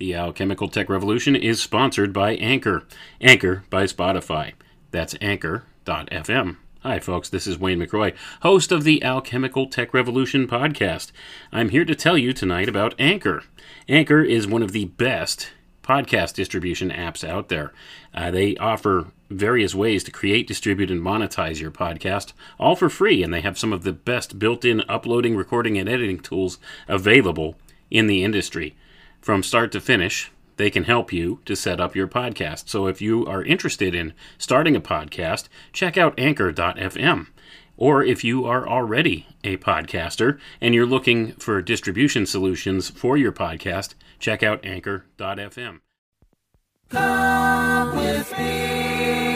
The Alchemical Tech Revolution is sponsored by Anchor. Anchor by Spotify. That's anchor.fm. Hi, folks. This is Wayne McRoy, host of the Alchemical Tech Revolution podcast. I'm here to tell you tonight about Anchor. Anchor is one of the best podcast distribution apps out there. Uh, they offer various ways to create, distribute, and monetize your podcast, all for free, and they have some of the best built in uploading, recording, and editing tools available in the industry. From start to finish, they can help you to set up your podcast. So if you are interested in starting a podcast, check out anchor.fm. Or if you are already a podcaster and you're looking for distribution solutions for your podcast, check out anchor.fm. Come with me.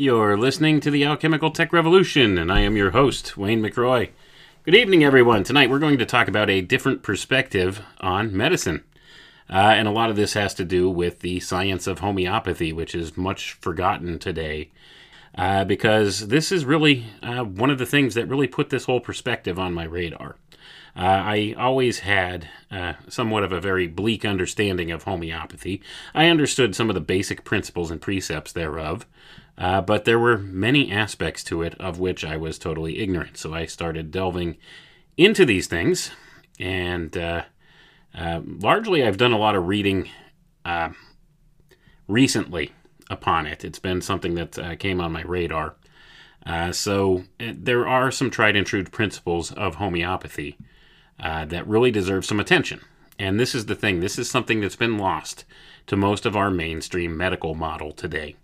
You're listening to the Alchemical Tech Revolution, and I am your host, Wayne McRoy. Good evening, everyone. Tonight we're going to talk about a different perspective on medicine. Uh, and a lot of this has to do with the science of homeopathy, which is much forgotten today. Uh, because this is really uh, one of the things that really put this whole perspective on my radar. Uh, I always had uh, somewhat of a very bleak understanding of homeopathy. I understood some of the basic principles and precepts thereof, uh, but there were many aspects to it of which I was totally ignorant. So I started delving into these things, and uh, uh, largely I've done a lot of reading uh, recently upon it. It's been something that uh, came on my radar. Uh, so uh, there are some tried and true principles of homeopathy that really deserve some attention. And this is the thing this is something that's been lost to most of our mainstream medical model today.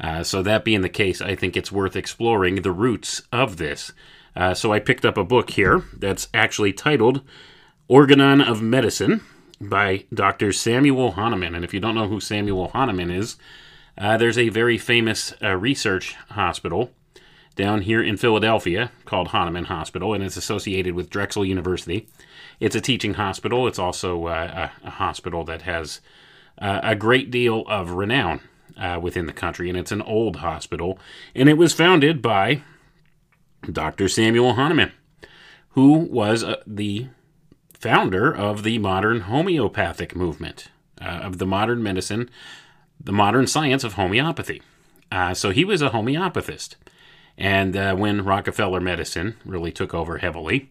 Uh, so, that being the case, I think it's worth exploring the roots of this. Uh, so, I picked up a book here that's actually titled Organon of Medicine by Dr. Samuel Hahnemann. And if you don't know who Samuel Hahnemann is, uh, there's a very famous uh, research hospital down here in Philadelphia called Hahnemann Hospital, and it's associated with Drexel University. It's a teaching hospital. It's also uh, a, a hospital that has uh, a great deal of renown uh, within the country, and it's an old hospital. And it was founded by Dr. Samuel Hahnemann, who was uh, the founder of the modern homeopathic movement, uh, of the modern medicine, the modern science of homeopathy. Uh, so he was a homeopathist. And uh, when Rockefeller medicine really took over heavily,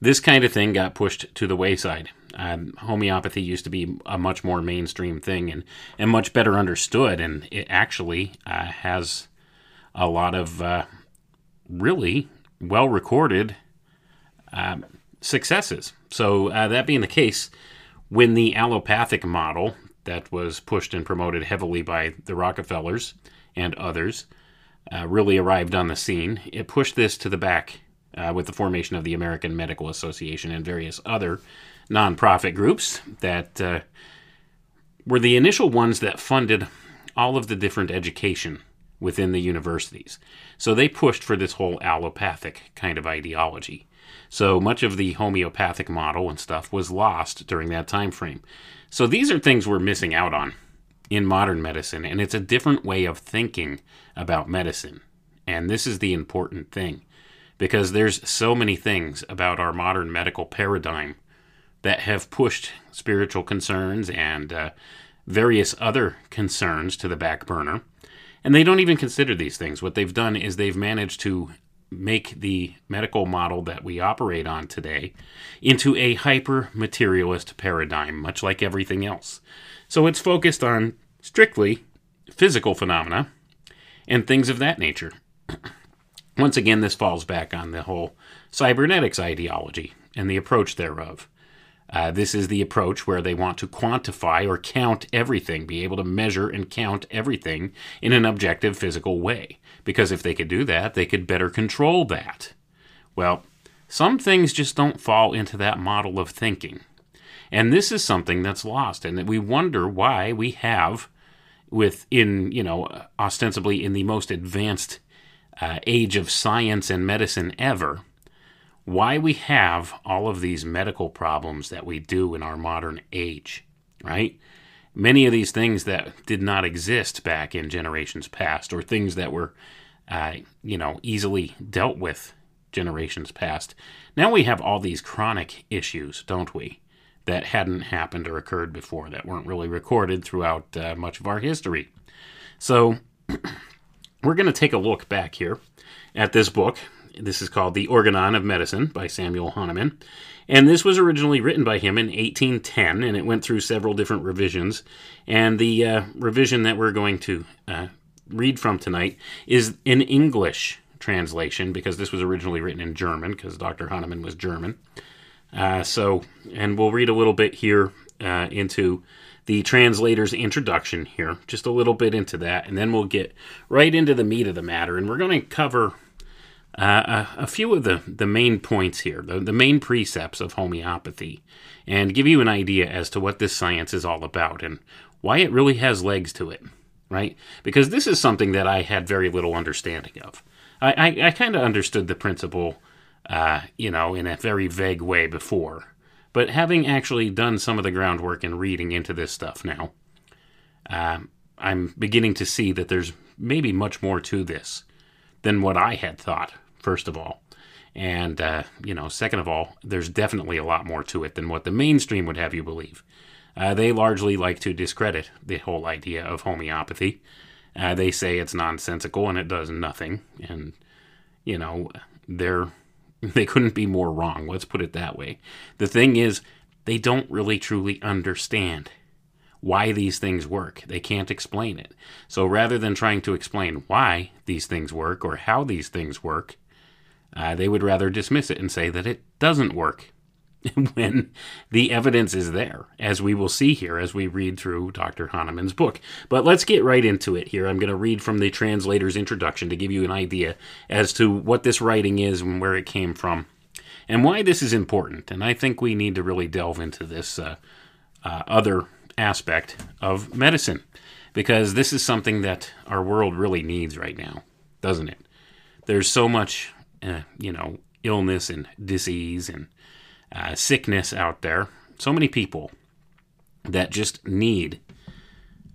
this kind of thing got pushed to the wayside. Um, homeopathy used to be a much more mainstream thing and, and much better understood, and it actually uh, has a lot of uh, really well recorded um, successes. So, uh, that being the case, when the allopathic model that was pushed and promoted heavily by the Rockefellers and others uh, really arrived on the scene, it pushed this to the back uh, with the formation of the American Medical Association and various other nonprofit groups that uh, were the initial ones that funded all of the different education within the universities. So they pushed for this whole allopathic kind of ideology. So much of the homeopathic model and stuff was lost during that time frame. So these are things we're missing out on in modern medicine, and it's a different way of thinking about medicine. And this is the important thing because there's so many things about our modern medical paradigm that have pushed spiritual concerns and uh, various other concerns to the back burner. And they don't even consider these things. What they've done is they've managed to make the medical model that we operate on today into a hyper materialist paradigm, much like everything else. So it's focused on strictly physical phenomena and things of that nature. Once again, this falls back on the whole cybernetics ideology and the approach thereof. Uh, this is the approach where they want to quantify or count everything, be able to measure and count everything in an objective physical way. Because if they could do that, they could better control that. Well, some things just don't fall into that model of thinking. And this is something that's lost, and that we wonder why we have, within, you know, ostensibly in the most advanced uh, age of science and medicine ever, why we have all of these medical problems that we do in our modern age, right? Many of these things that did not exist back in generations past, or things that were, uh, you know, easily dealt with generations past. Now we have all these chronic issues, don't we? That hadn't happened or occurred before, that weren't really recorded throughout uh, much of our history. So, we're going to take a look back here at this book this is called The Organon of Medicine by Samuel Hahnemann. And this was originally written by him in 1810, and it went through several different revisions. And the uh, revision that we're going to uh, read from tonight is an English translation because this was originally written in German because Dr. Hahnemann was German. Uh, so, and we'll read a little bit here uh, into the translator's introduction here, just a little bit into that, and then we'll get right into the meat of the matter. And we're going to cover uh, a, a few of the, the main points here, the, the main precepts of homeopathy, and give you an idea as to what this science is all about and why it really has legs to it, right? Because this is something that I had very little understanding of. I, I, I kind of understood the principle, uh, you know, in a very vague way before. But having actually done some of the groundwork and reading into this stuff now, uh, I'm beginning to see that there's maybe much more to this than what I had thought, first of all. And, uh, you know, second of all, there's definitely a lot more to it than what the mainstream would have you believe. Uh, they largely like to discredit the whole idea of homeopathy. Uh, they say it's nonsensical and it does nothing. And, you know, they're they couldn't be more wrong. Let's put it that way. The thing is, they don't really truly understand why these things work. They can't explain it. So rather than trying to explain why these things work or how these things work, uh, they would rather dismiss it and say that it doesn't work when the evidence is there, as we will see here as we read through Dr. Hahnemann's book. But let's get right into it here. I'm going to read from the translator's introduction to give you an idea as to what this writing is and where it came from and why this is important. And I think we need to really delve into this uh, uh, other aspect of medicine because this is something that our world really needs right now, doesn't it? There's so much, uh, you know, illness and disease and uh, sickness out there. So many people that just need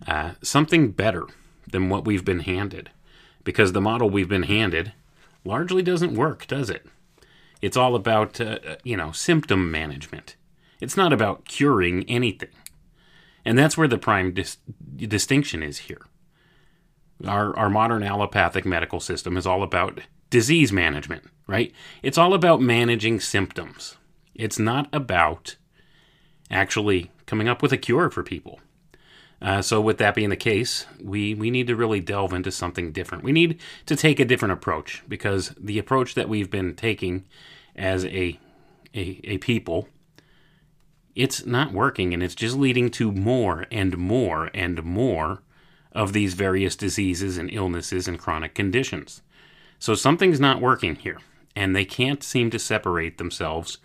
uh, something better than what we've been handed. Because the model we've been handed largely doesn't work, does it? It's all about, uh, you know, symptom management. It's not about curing anything. And that's where the prime dis- distinction is here. Our, our modern allopathic medical system is all about disease management, right? It's all about managing symptoms. It's not about actually coming up with a cure for people. Uh, so, with that being the case, we, we need to really delve into something different. We need to take a different approach because the approach that we've been taking as a, a, a people, it's not working and it's just leading to more and more and more of these various diseases and illnesses and chronic conditions. So, something's not working here, and they can't seem to separate themselves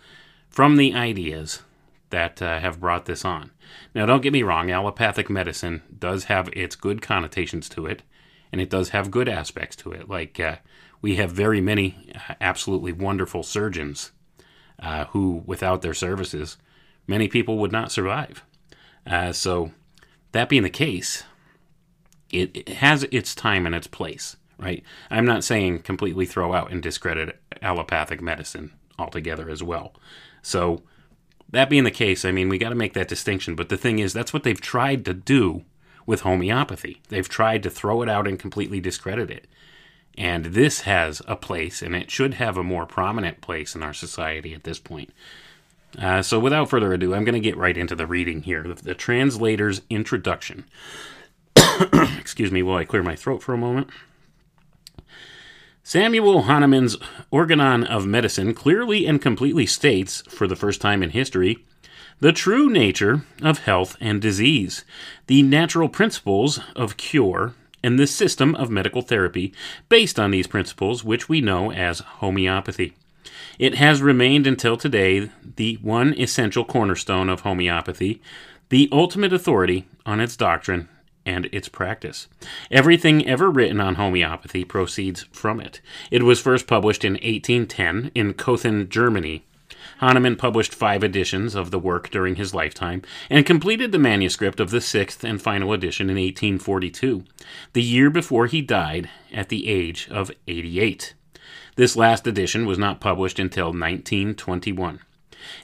from the ideas that uh, have brought this on. Now, don't get me wrong, allopathic medicine does have its good connotations to it, and it does have good aspects to it. Like, uh, we have very many uh, absolutely wonderful surgeons uh, who, without their services, many people would not survive. Uh, so, that being the case, it, it has its time and its place, right? I'm not saying completely throw out and discredit allopathic medicine altogether as well. So, that being the case, I mean, we got to make that distinction. But the thing is, that's what they've tried to do with homeopathy. They've tried to throw it out and completely discredit it. And this has a place, and it should have a more prominent place in our society at this point. Uh, so, without further ado, I'm going to get right into the reading here. The, the translator's introduction. Excuse me while I clear my throat for a moment. Samuel Hahnemann's Organon of Medicine clearly and completely states, for the first time in history, the true nature of health and disease, the natural principles of cure, and the system of medical therapy based on these principles, which we know as homeopathy. It has remained until today the one essential cornerstone of homeopathy, the ultimate authority on its doctrine and its practice. Everything ever written on homeopathy proceeds from it. It was first published in 1810 in Cothen, Germany. Hahnemann published five editions of the work during his lifetime and completed the manuscript of the sixth and final edition in 1842, the year before he died at the age of 88. This last edition was not published until 1921.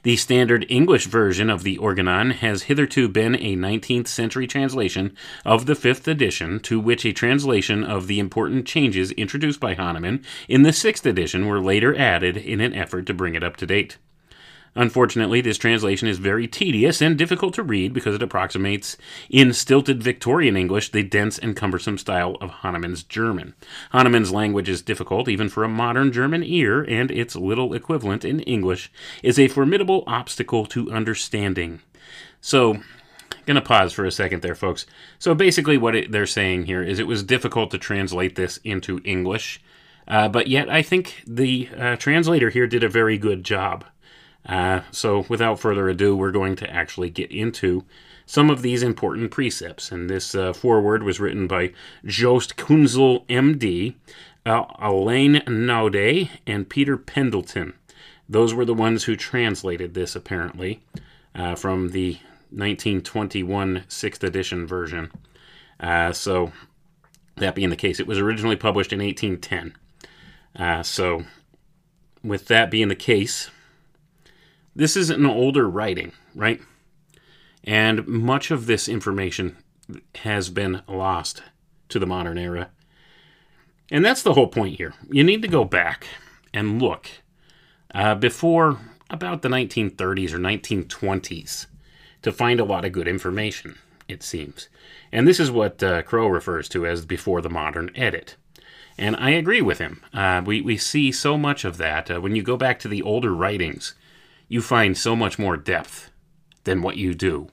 The standard English version of the Organon has hitherto been a 19th century translation of the fifth edition, to which a translation of the important changes introduced by Hahnemann in the sixth edition were later added in an effort to bring it up to date. Unfortunately, this translation is very tedious and difficult to read because it approximates, in stilted Victorian English, the dense and cumbersome style of Hahnemann's German. Hahnemann's language is difficult even for a modern German ear, and its little equivalent in English is a formidable obstacle to understanding. So, gonna pause for a second there, folks. So basically, what it, they're saying here is it was difficult to translate this into English, uh, but yet I think the uh, translator here did a very good job. Uh, so, without further ado, we're going to actually get into some of these important precepts. And this uh, foreword was written by Joost Kunzel, MD, uh, Elaine Naude, and Peter Pendleton. Those were the ones who translated this, apparently, uh, from the 1921 sixth edition version. Uh, so, that being the case, it was originally published in 1810. Uh, so, with that being the case, this is an older writing, right? And much of this information has been lost to the modern era. And that's the whole point here. You need to go back and look uh, before about the 1930s or 1920s to find a lot of good information, it seems. And this is what uh, Crow refers to as before the modern edit. And I agree with him. Uh, we, we see so much of that. Uh, when you go back to the older writings, you find so much more depth than what you do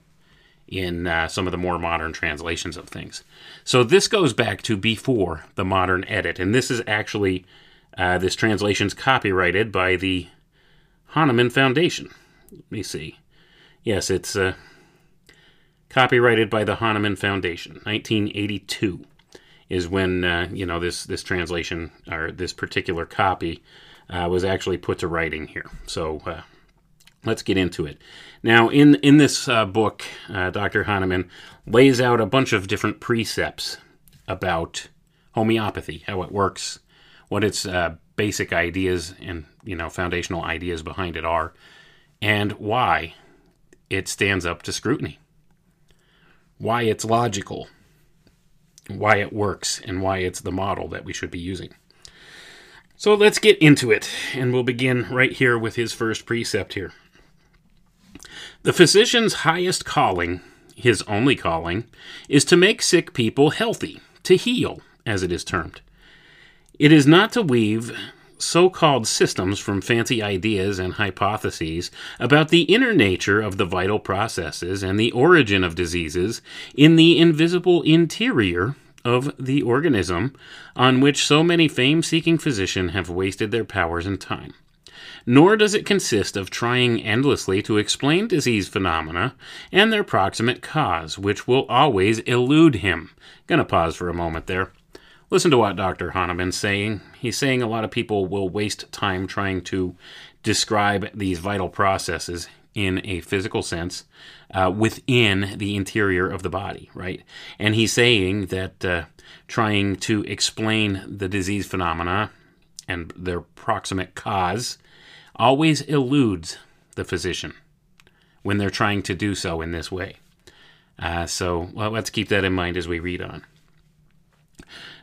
in uh, some of the more modern translations of things. So this goes back to before the modern edit, and this is actually uh, this translation's copyrighted by the Hahnemann Foundation. Let me see. Yes, it's uh, copyrighted by the Hahnemann Foundation. 1982 is when uh, you know this this translation or this particular copy uh, was actually put to writing here. So uh, let's get into it. Now, in in this uh, book, uh, Dr. Hahnemann lays out a bunch of different precepts about homeopathy, how it works, what its uh, basic ideas and you know foundational ideas behind it are, and why it stands up to scrutiny, why it's logical, why it works, and why it's the model that we should be using. So let's get into it, and we'll begin right here with his first precept here. The physician's highest calling, his only calling, is to make sick people healthy, to heal, as it is termed. It is not to weave so called systems from fancy ideas and hypotheses about the inner nature of the vital processes and the origin of diseases in the invisible interior of the organism on which so many fame seeking physicians have wasted their powers and time nor does it consist of trying endlessly to explain disease phenomena and their proximate cause, which will always elude him. Gonna pause for a moment there. Listen to what Dr. Hahnemann's saying. He's saying a lot of people will waste time trying to describe these vital processes in a physical sense uh, within the interior of the body, right? And he's saying that uh, trying to explain the disease phenomena and their proximate cause always eludes the physician when they're trying to do so in this way. Uh, so well, let's keep that in mind as we read on.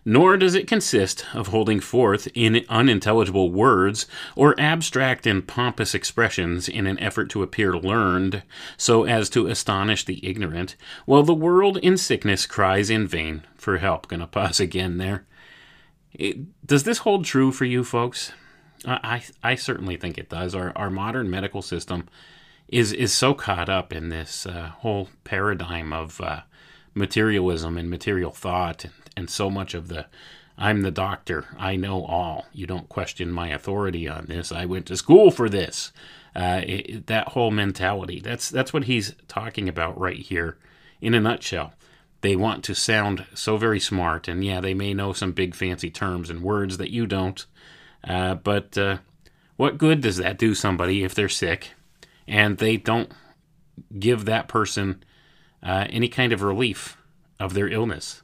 Nor does it consist of holding forth in unintelligible words or abstract and pompous expressions in an effort to appear learned so as to astonish the ignorant, while the world in sickness cries in vain for help. Gonna pause again there. It, does this hold true for you folks? I, I certainly think it does. Our, our modern medical system is is so caught up in this uh, whole paradigm of uh, materialism and material thought, and, and so much of the I'm the doctor, I know all. You don't question my authority on this. I went to school for this. Uh, it, that whole mentality. That's that's what he's talking about right here, in a nutshell. They want to sound so very smart, and yeah, they may know some big fancy terms and words that you don't. Uh, but uh, what good does that do somebody if they're sick and they don't give that person uh, any kind of relief of their illness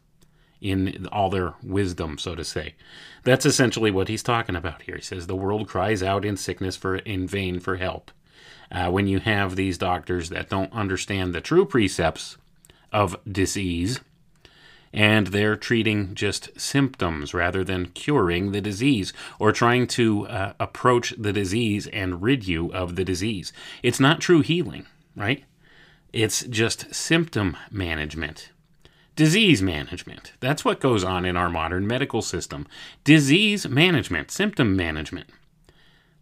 in all their wisdom, so to say? That's essentially what he's talking about here. He says the world cries out in sickness for in vain for help. Uh, when you have these doctors that don't understand the true precepts of disease and they're treating just symptoms rather than curing the disease or trying to uh, approach the disease and rid you of the disease. It's not true healing, right? It's just symptom management. Disease management. That's what goes on in our modern medical system. Disease management, symptom management.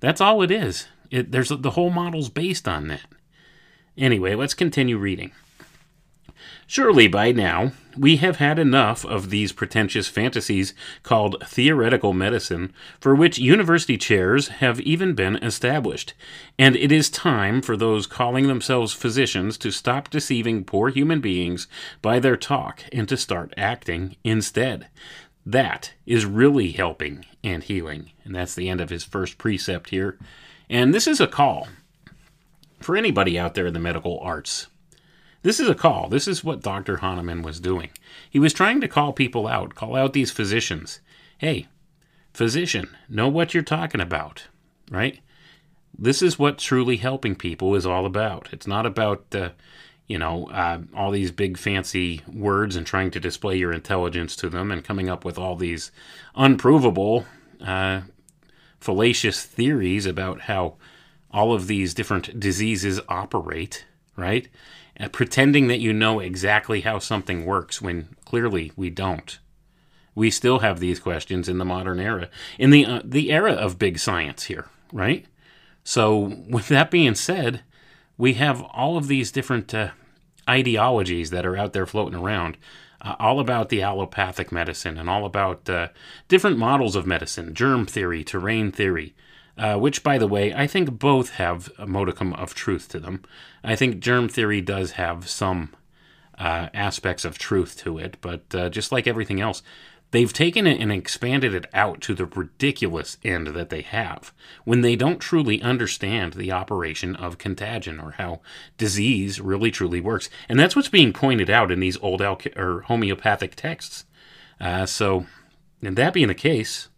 That's all it is. It, there's the whole model's based on that. Anyway, let's continue reading. Surely by now we have had enough of these pretentious fantasies called theoretical medicine, for which university chairs have even been established, and it is time for those calling themselves physicians to stop deceiving poor human beings by their talk and to start acting instead. That is really helping and healing. And that's the end of his first precept here. And this is a call for anybody out there in the medical arts. This is a call. This is what Dr. Hahnemann was doing. He was trying to call people out, call out these physicians. Hey, physician, know what you're talking about, right? This is what truly helping people is all about. It's not about, uh, you know, uh, all these big fancy words and trying to display your intelligence to them and coming up with all these unprovable, uh, fallacious theories about how all of these different diseases operate, right? Pretending that you know exactly how something works when clearly we don't. We still have these questions in the modern era, in the uh, the era of big science here, right? So, with that being said, we have all of these different uh, ideologies that are out there floating around, uh, all about the allopathic medicine and all about uh, different models of medicine, germ theory, terrain theory, uh, which, by the way, I think both have a modicum of truth to them. I think germ theory does have some uh, aspects of truth to it, but uh, just like everything else, they've taken it and expanded it out to the ridiculous end that they have when they don't truly understand the operation of contagion or how disease really truly works. And that's what's being pointed out in these old al- or homeopathic texts. Uh, so, and that being the case,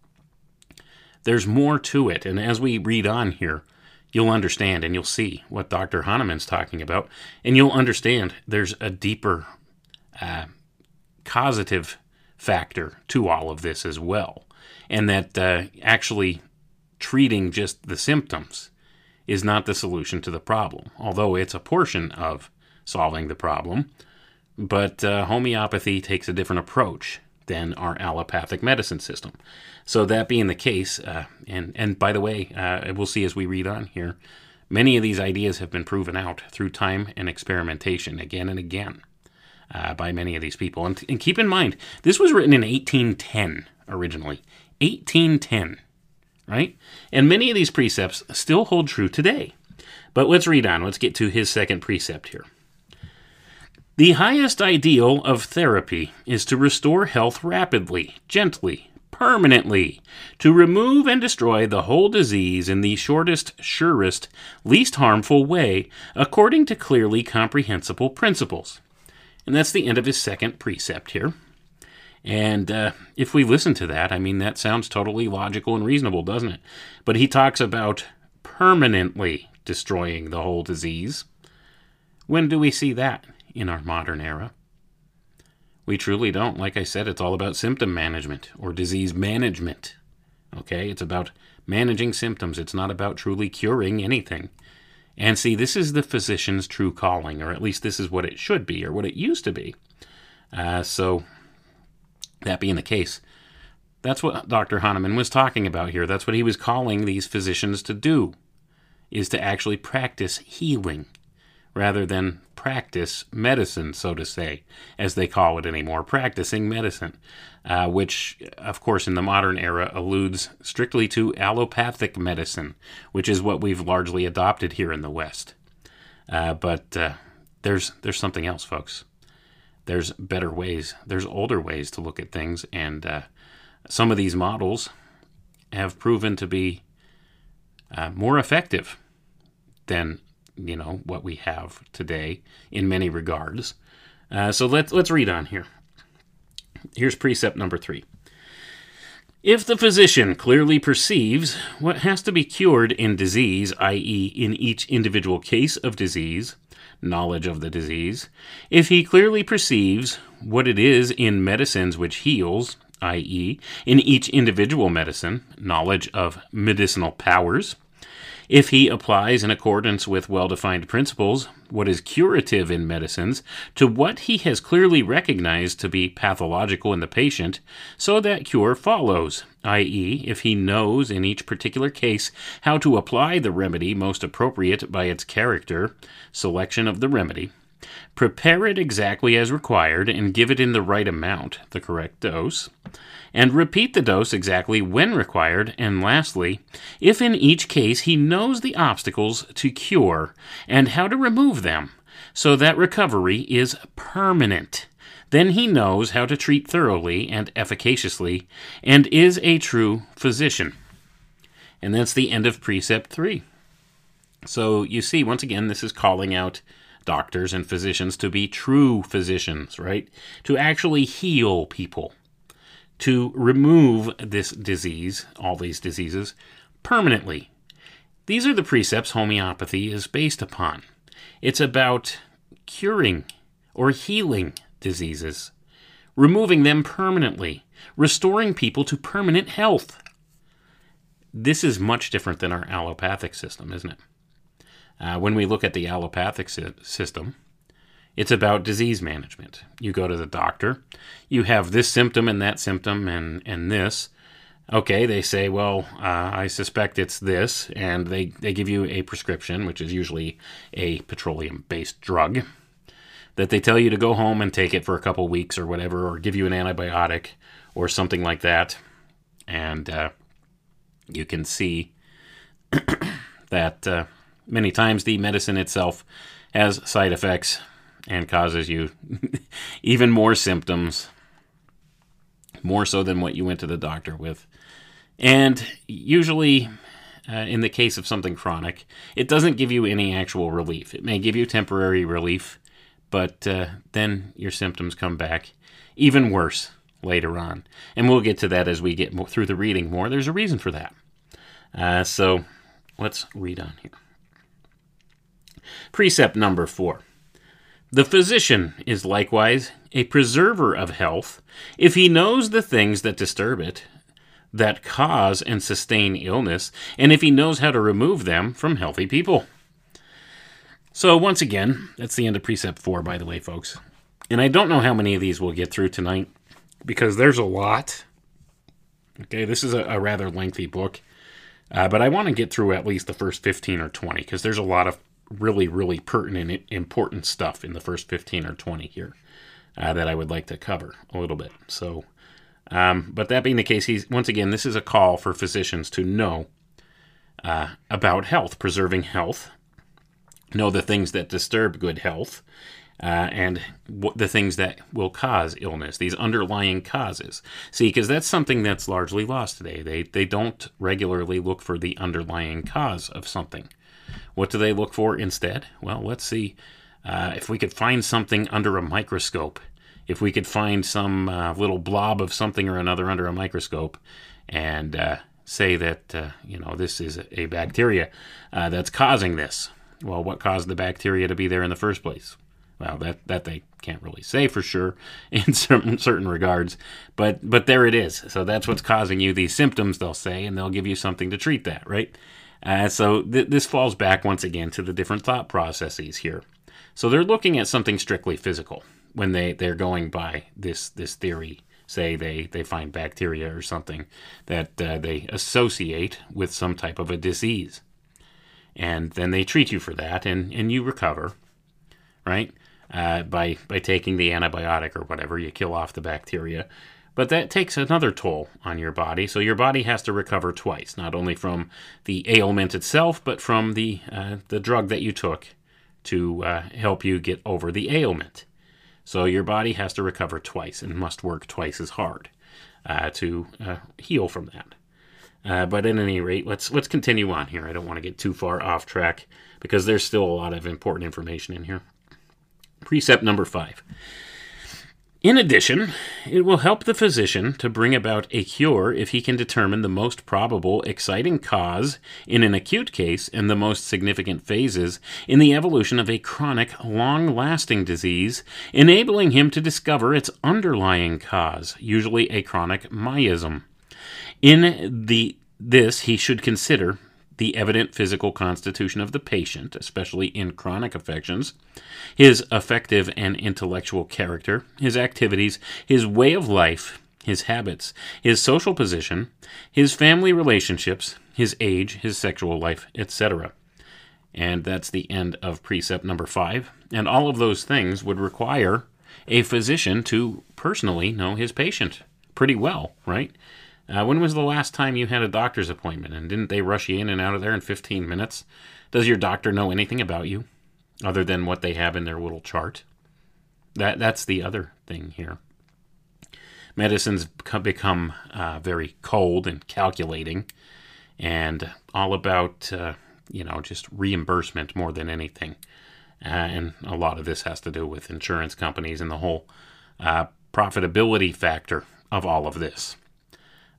there's more to it. And as we read on here, you'll understand and you'll see what Dr. Hahnemann's talking about. And you'll understand there's a deeper uh, causative factor to all of this as well. And that uh, actually treating just the symptoms is not the solution to the problem, although it's a portion of solving the problem. But uh, homeopathy takes a different approach than our allopathic medicine system. So that being the case, uh, and and by the way, uh, we'll see as we read on here, many of these ideas have been proven out through time and experimentation again and again uh, by many of these people. And, and keep in mind, this was written in 1810 originally, 1810, right? And many of these precepts still hold true today. But let's read on. Let's get to his second precept here. The highest ideal of therapy is to restore health rapidly, gently, permanently, to remove and destroy the whole disease in the shortest, surest, least harmful way, according to clearly comprehensible principles. And that's the end of his second precept here. And uh, if we listen to that, I mean, that sounds totally logical and reasonable, doesn't it? But he talks about permanently destroying the whole disease. When do we see that? In our modern era. We truly don't. Like I said, it's all about symptom management or disease management. Okay? It's about managing symptoms. It's not about truly curing anything. And see, this is the physician's true calling, or at least this is what it should be, or what it used to be. Uh, so, that being the case, that's what Dr. Hahnemann was talking about here. That's what he was calling these physicians to do, is to actually practice healing rather than practice medicine, so to say, as they call it anymore, practicing medicine, uh, which, of course, in the modern era alludes strictly to allopathic medicine, which is what we've largely adopted here in the West. Uh, but uh, there's there's something else, folks. There's better ways. There's older ways to look at things, and uh, some of these models have proven to be uh, more effective than you know what we have today in many regards. Uh, so let's let's read on here. Here's precept number three. If the physician clearly perceives what has to be cured in disease, i.e., in each individual case of disease, knowledge of the disease, if he clearly perceives what it is in medicines which heals, i.e., in each individual medicine, knowledge of medicinal powers. If he applies in accordance with well defined principles what is curative in medicines to what he has clearly recognized to be pathological in the patient, so that cure follows, i.e., if he knows in each particular case how to apply the remedy most appropriate by its character, selection of the remedy, prepare it exactly as required and give it in the right amount, the correct dose, and repeat the dose exactly when required, and lastly, if in each case he knows the obstacles to cure and how to remove them so that recovery is permanent. Then he knows how to treat thoroughly and efficaciously and is a true physician. And that's the end of precept 3. So you see, once again, this is calling out doctors and physicians to be true physicians, right? To actually heal people, to remove this disease, all these diseases, permanently. These are the precepts homeopathy is based upon. It's about curing or healing diseases, removing them permanently, restoring people to permanent health. This is much different than our allopathic system, isn't it? Uh, when we look at the allopathic sy- system, it's about disease management. You go to the doctor, you have this symptom and that symptom and, and this. Okay, they say, well, uh, I suspect it's this, and they, they give you a prescription, which is usually a petroleum based drug, that they tell you to go home and take it for a couple weeks or whatever, or give you an antibiotic or something like that. And uh, you can see that uh, many times the medicine itself has side effects and causes you even more symptoms, more so than what you went to the doctor with. And usually, uh, in the case of something chronic, it doesn't give you any actual relief. It may give you temporary relief, but uh, then your symptoms come back even worse later on. And we'll get to that as we get through the reading more. There's a reason for that. Uh, so let's read on here. Precept number four. The physician is likewise a preserver of health if he knows the things that disturb it, that cause and sustain illness, and if he knows how to remove them from healthy people. So, once again, that's the end of precept four, by the way, folks. And I don't know how many of these we'll get through tonight because there's a lot. Okay, this is a, a rather lengthy book, uh, but I want to get through at least the first 15 or 20 because there's a lot of really, really pertinent, important stuff in the first 15 or 20 here uh, that I would like to cover a little bit. So, um, but that being the case, he's once again, this is a call for physicians to know uh, about health, preserving health, know the things that disturb good health, uh, and w- the things that will cause illness, these underlying causes. See, because that's something that's largely lost today. They they don't regularly look for the underlying cause of something. What do they look for instead? Well, let's see uh, if we could find something under a microscope. If we could find some uh, little blob of something or another under a microscope, and uh, say that uh, you know this is a bacteria uh, that's causing this. Well, what caused the bacteria to be there in the first place? Well, that that they can't really say for sure in certain certain regards, but but there it is. So that's what's causing you these symptoms. They'll say, and they'll give you something to treat that, right? Uh, so th- this falls back once again to the different thought processes here. So they're looking at something strictly physical when they they're going by this this theory. Say they they find bacteria or something that uh, they associate with some type of a disease, and then they treat you for that, and and you recover, right? Uh, by by taking the antibiotic or whatever, you kill off the bacteria. But that takes another toll on your body. So your body has to recover twice, not only from the ailment itself, but from the uh, the drug that you took to uh, help you get over the ailment. So your body has to recover twice and must work twice as hard uh, to uh, heal from that. Uh, but at any rate, let's let's continue on here. I don't want to get too far off track because there's still a lot of important information in here. Precept number five. In addition, it will help the physician to bring about a cure if he can determine the most probable exciting cause in an acute case and the most significant phases in the evolution of a chronic, long lasting disease, enabling him to discover its underlying cause, usually a chronic miasm. In the this he should consider the evident physical constitution of the patient, especially in chronic affections, his affective and intellectual character, his activities, his way of life, his habits, his social position, his family relationships, his age, his sexual life, etc. And that's the end of precept number five. And all of those things would require a physician to personally know his patient pretty well, right? Uh, when was the last time you had a doctor's appointment and didn't they rush you in and out of there in 15 minutes? Does your doctor know anything about you other than what they have in their little chart? That that's the other thing here. Medicine's become uh, very cold and calculating, and all about uh, you know just reimbursement more than anything. Uh, and a lot of this has to do with insurance companies and the whole uh, profitability factor of all of this.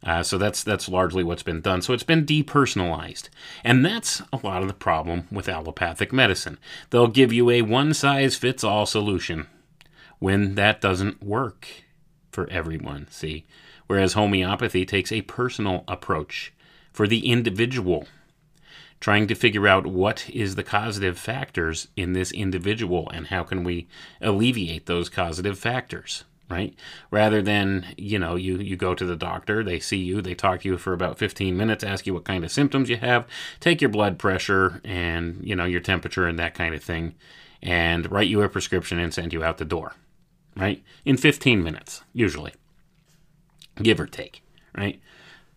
Uh, so that's that's largely what's been done. So it's been depersonalized, and that's a lot of the problem with allopathic medicine. They'll give you a one size fits all solution when that doesn't work for everyone. See, whereas homeopathy takes a personal approach for the individual, trying to figure out what is the causative factors in this individual and how can we alleviate those causative factors right? Rather than, you know, you, you go to the doctor, they see you, they talk to you for about 15 minutes, ask you what kind of symptoms you have, take your blood pressure and, you know, your temperature and that kind of thing, and write you a prescription and send you out the door, right? In 15 minutes, usually, give or take, right?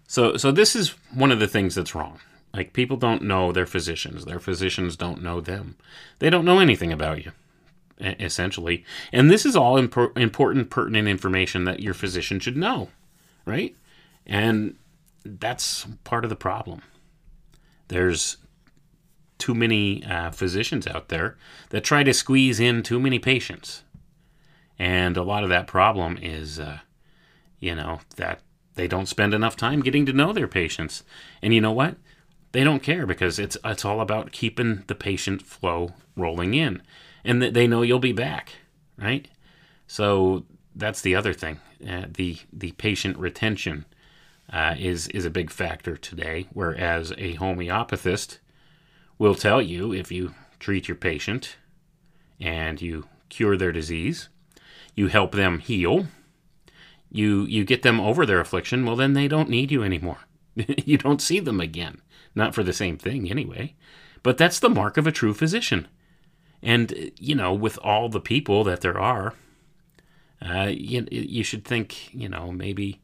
So, so this is one of the things that's wrong. Like people don't know their physicians. Their physicians don't know them. They don't know anything about you essentially. And this is all impo- important, pertinent information that your physician should know, right? And that's part of the problem. There's too many uh, physicians out there that try to squeeze in too many patients. And a lot of that problem is, uh, you know, that they don't spend enough time getting to know their patients. And you know what? They don't care because it's it's all about keeping the patient flow rolling in and that they know you'll be back, right? So that's the other thing. Uh, the the patient retention uh, is is a big factor today. Whereas a homeopathist will tell you if you treat your patient and you cure their disease, you help them heal, you you get them over their affliction. Well, then they don't need you anymore. you don't see them again, not for the same thing anyway. But that's the mark of a true physician. And, you know, with all the people that there are, uh, you, you should think, you know, maybe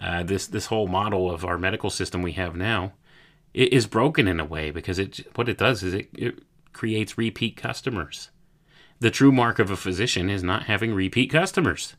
uh, this, this whole model of our medical system we have now is broken in a way because it, what it does is it, it creates repeat customers. The true mark of a physician is not having repeat customers.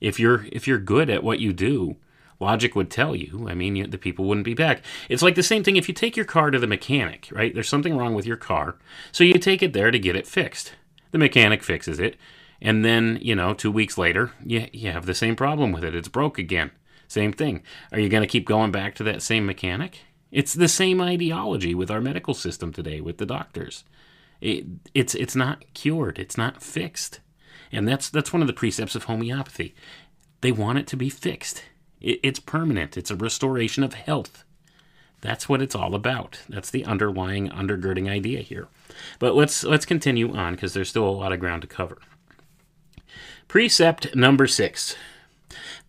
If you're if you're good at what you do, logic would tell you. I mean, you, the people wouldn't be back. It's like the same thing if you take your car to the mechanic, right? There's something wrong with your car. So you take it there to get it fixed. The mechanic fixes it. And then, you know, two weeks later, you, you have the same problem with it. It's broke again. Same thing. Are you going to keep going back to that same mechanic? It's the same ideology with our medical system today, with the doctors. It, it's it's not cured. It's not fixed, and that's that's one of the precepts of homeopathy. They want it to be fixed. It's permanent, it's a restoration of health. That's what it's all about. That's the underlying, undergirding idea here. But let's let's continue on because there's still a lot of ground to cover. Precept number six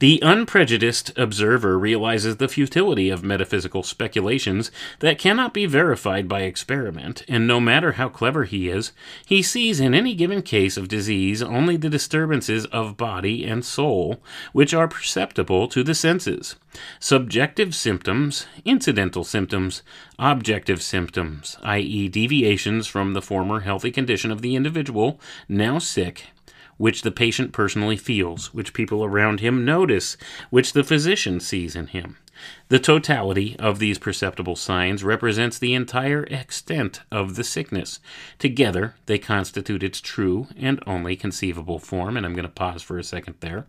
the unprejudiced observer realizes the futility of metaphysical speculations that cannot be verified by experiment, and no matter how clever he is, he sees in any given case of disease only the disturbances of body and soul which are perceptible to the senses. Subjective symptoms, incidental symptoms, objective symptoms, i.e., deviations from the former healthy condition of the individual, now sick, which the patient personally feels, which people around him notice, which the physician sees in him, The totality of these perceptible signs represents the entire extent of the sickness. Together, they constitute its true and only conceivable form. And I'm going to pause for a second there.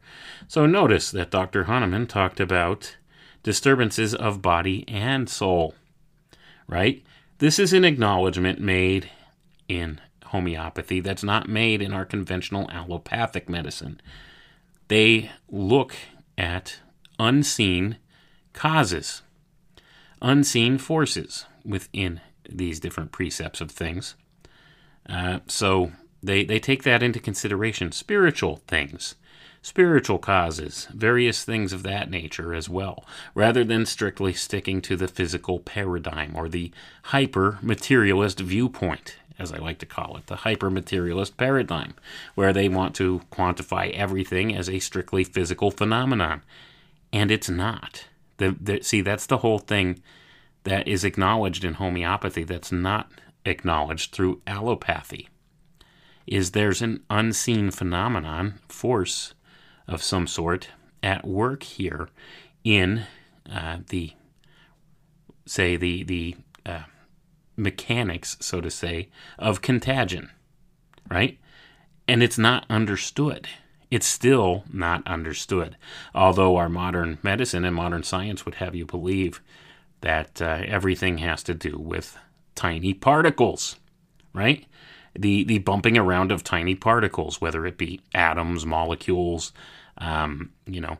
So notice that Dr. Hahnemann talked about disturbances of body and soul, right? This is an acknowledgement made in homeopathy that's not made in our conventional allopathic medicine. They look at unseen causes, unseen forces within these different precepts of things. Uh, so they, they take that into consideration. Spiritual things, spiritual causes, various things of that nature as well, rather than strictly sticking to the physical paradigm or the hyper materialist viewpoint, as I like to call it, the hyper materialist paradigm, where they want to quantify everything as a strictly physical phenomenon. And it's not. The, the, see, that's the whole thing that is acknowledged in homeopathy that's not acknowledged through allopathy. Is there's an unseen phenomenon, force of some sort, at work here in uh, the, say, the, the uh, mechanics, so to say, of contagion, right? And it's not understood. It's still not understood. Although our modern medicine and modern science would have you believe that uh, everything has to do with tiny particles, right? The, the bumping around of tiny particles, whether it be atoms, molecules, um, you know,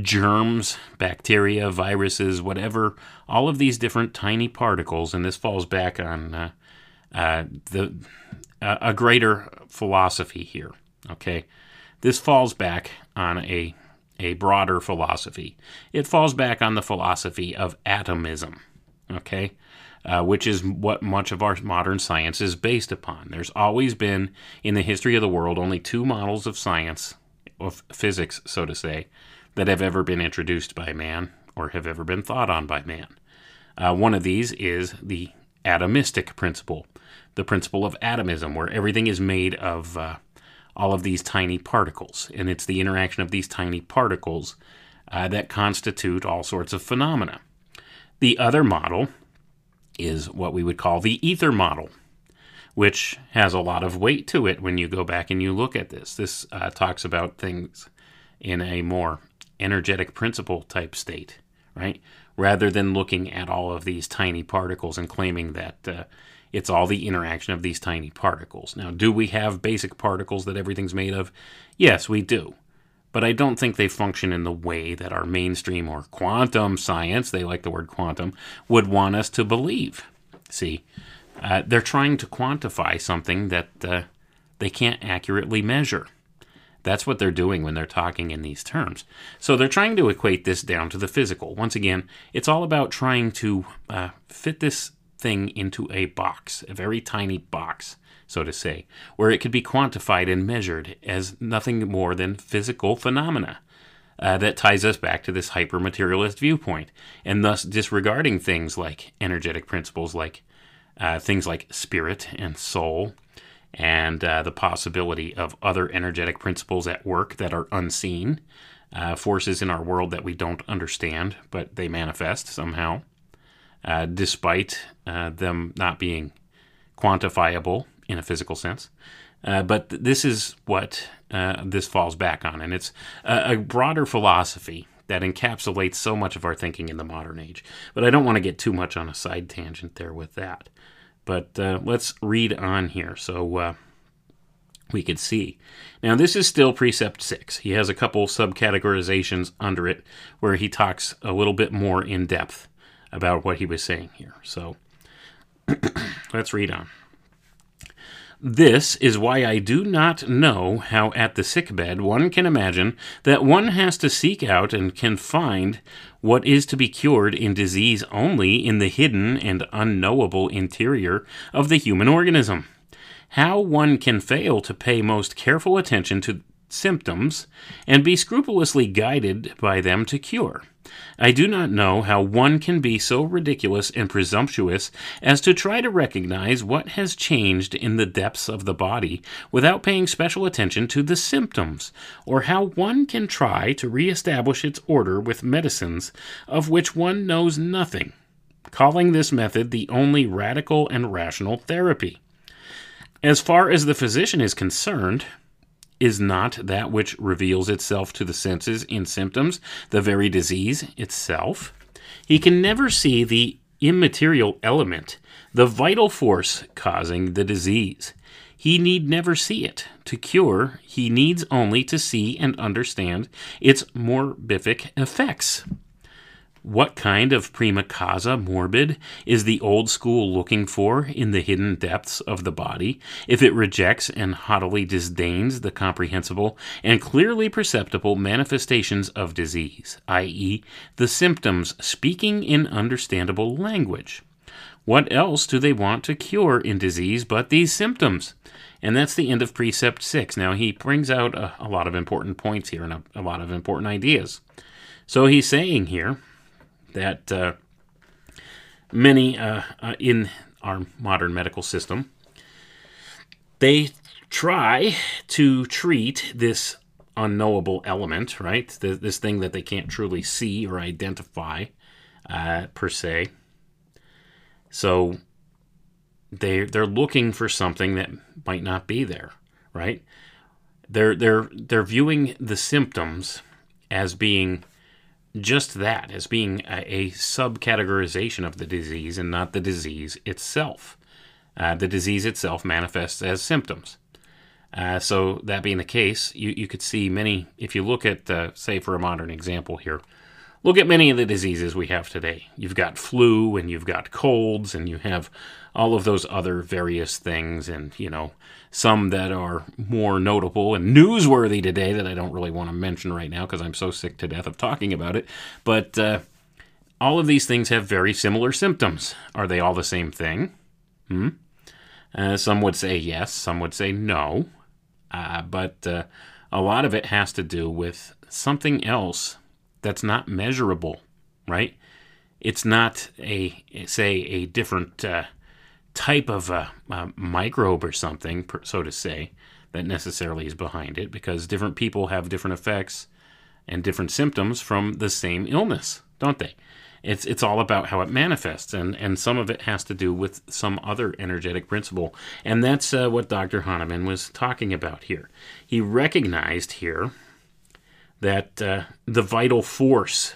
germs, bacteria, viruses, whatever, all of these different tiny particles, and this falls back on uh, uh, the uh, a greater philosophy here. Okay, this falls back on a a broader philosophy. It falls back on the philosophy of atomism. Okay. Uh, which is what much of our modern science is based upon. There's always been, in the history of the world, only two models of science, of physics, so to say, that have ever been introduced by man or have ever been thought on by man. Uh, one of these is the atomistic principle, the principle of atomism, where everything is made of uh, all of these tiny particles, and it's the interaction of these tiny particles uh, that constitute all sorts of phenomena. The other model is what we would call the ether model, which has a lot of weight to it when you go back and you look at this. This uh, talks about things in a more energetic principle type state, right? Rather than looking at all of these tiny particles and claiming that uh, it's all the interaction of these tiny particles. Now, do we have basic particles that everything's made of? Yes, we do. But I don't think they function in the way that our mainstream or quantum science, they like the word quantum, would want us to believe. See, uh, they're trying to quantify something that uh, they can't accurately measure. That's what they're doing when they're talking in these terms. So they're trying to equate this down to the physical. Once again, it's all about trying to uh, fit this thing into a box, a very tiny box, so to say, where it could be quantified and measured as nothing more than physical phenomena. Uh, that ties us back to this hyper materialist viewpoint, and thus disregarding things like energetic principles, like uh, things like spirit and soul, and uh, the possibility of other energetic principles at work that are unseen, uh, forces in our world that we don't understand, but they manifest somehow, uh, despite uh, them not being quantifiable in a physical sense. Uh, but th- this is what uh, this falls back on, and it's a, a broader philosophy that encapsulates so much of our thinking in the modern age. But I don't want to get too much on a side tangent there with that. But uh, let's read on here so uh, we could see. Now, this is still precept six. He has a couple subcategorizations under it where he talks a little bit more in depth about what he was saying here. So let's read on. This is why I do not know how at the sick bed one can imagine that one has to seek out and can find what is to be cured in disease only in the hidden and unknowable interior of the human organism. How one can fail to pay most careful attention to symptoms and be scrupulously guided by them to cure. I do not know how one can be so ridiculous and presumptuous as to try to recognize what has changed in the depths of the body without paying special attention to the symptoms, or how one can try to reestablish its order with medicines of which one knows nothing, calling this method the only radical and rational therapy. As far as the physician is concerned, is not that which reveals itself to the senses in symptoms the very disease itself? He can never see the immaterial element, the vital force causing the disease. He need never see it. To cure, he needs only to see and understand its morbific effects. What kind of prima causa morbi is the old school looking for in the hidden depths of the body if it rejects and haughtily disdains the comprehensible and clearly perceptible manifestations of disease, i.e., the symptoms speaking in understandable language? What else do they want to cure in disease but these symptoms? And that's the end of precept six. Now, he brings out a, a lot of important points here and a, a lot of important ideas. So he's saying here that uh, many uh, uh, in our modern medical system they try to treat this unknowable element, right? Th- this thing that they can't truly see or identify uh, per se. So they they're looking for something that might not be there, right? They're they're they're viewing the symptoms as being just that, as being a, a subcategorization of the disease and not the disease itself. Uh, the disease itself manifests as symptoms. Uh, so, that being the case, you, you could see many, if you look at, uh, say, for a modern example here, look at many of the diseases we have today. You've got flu, and you've got colds, and you have all of those other various things, and, you know, some that are more notable and newsworthy today that I don't really want to mention right now because I'm so sick to death of talking about it. But uh, all of these things have very similar symptoms. Are they all the same thing? Hmm? Uh, some would say yes, some would say no. Uh, but uh, a lot of it has to do with something else that's not measurable, right? It's not a, say, a different uh, type of a, a, microbe or something, so to say, that necessarily is behind it, because different people have different effects and different symptoms from the same illness, don't they? It's it's all about how it manifests, and and some of it has to do with some other energetic principle, and that's uh, what Dr. Hahnemann was talking about here. He recognized here that uh, the vital force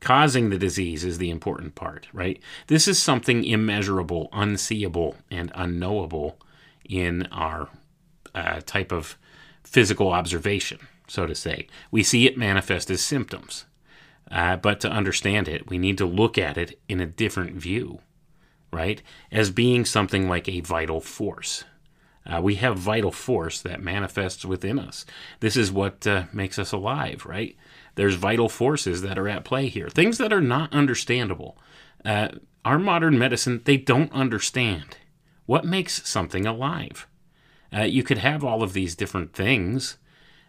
causing the disease is the important part, right? This is something immeasurable, unseeable, and unknowable in our uh, type of physical observation, so to say. We see it manifest as symptoms. Uh, but to understand it, we need to look at it in a different view, right? As being something like a vital force. Uh, we have vital force that manifests within us. This is what uh, makes us alive, right? There's vital forces that are at play here, things that are not understandable. Uh, our modern medicine, they don't understand what makes something alive. Uh, you could have all of these different things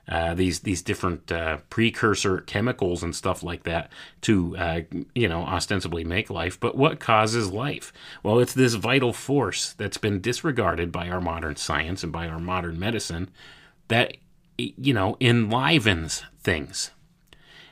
uh, these these different uh, precursor chemicals and stuff like that to uh, you know ostensibly make life. But what causes life? Well, it's this vital force that's been disregarded by our modern science and by our modern medicine that you know enlivens things.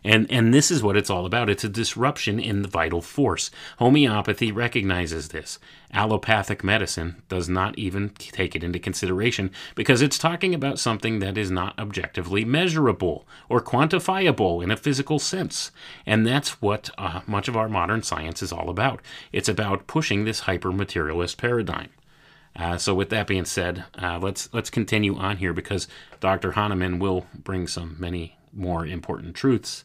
And, and this is what it's all about. It's a disruption in the vital force. Homeopathy recognizes this. Allopathic medicine does not even take it into consideration because it's talking about something that is not objectively measurable or quantifiable in a physical sense. And that's what uh, much of our modern science is all about. It's about pushing this hyper materialist paradigm. Uh, so, with that being said, uh, let's let's continue on here because Dr. Hahnemann will bring some many more important truths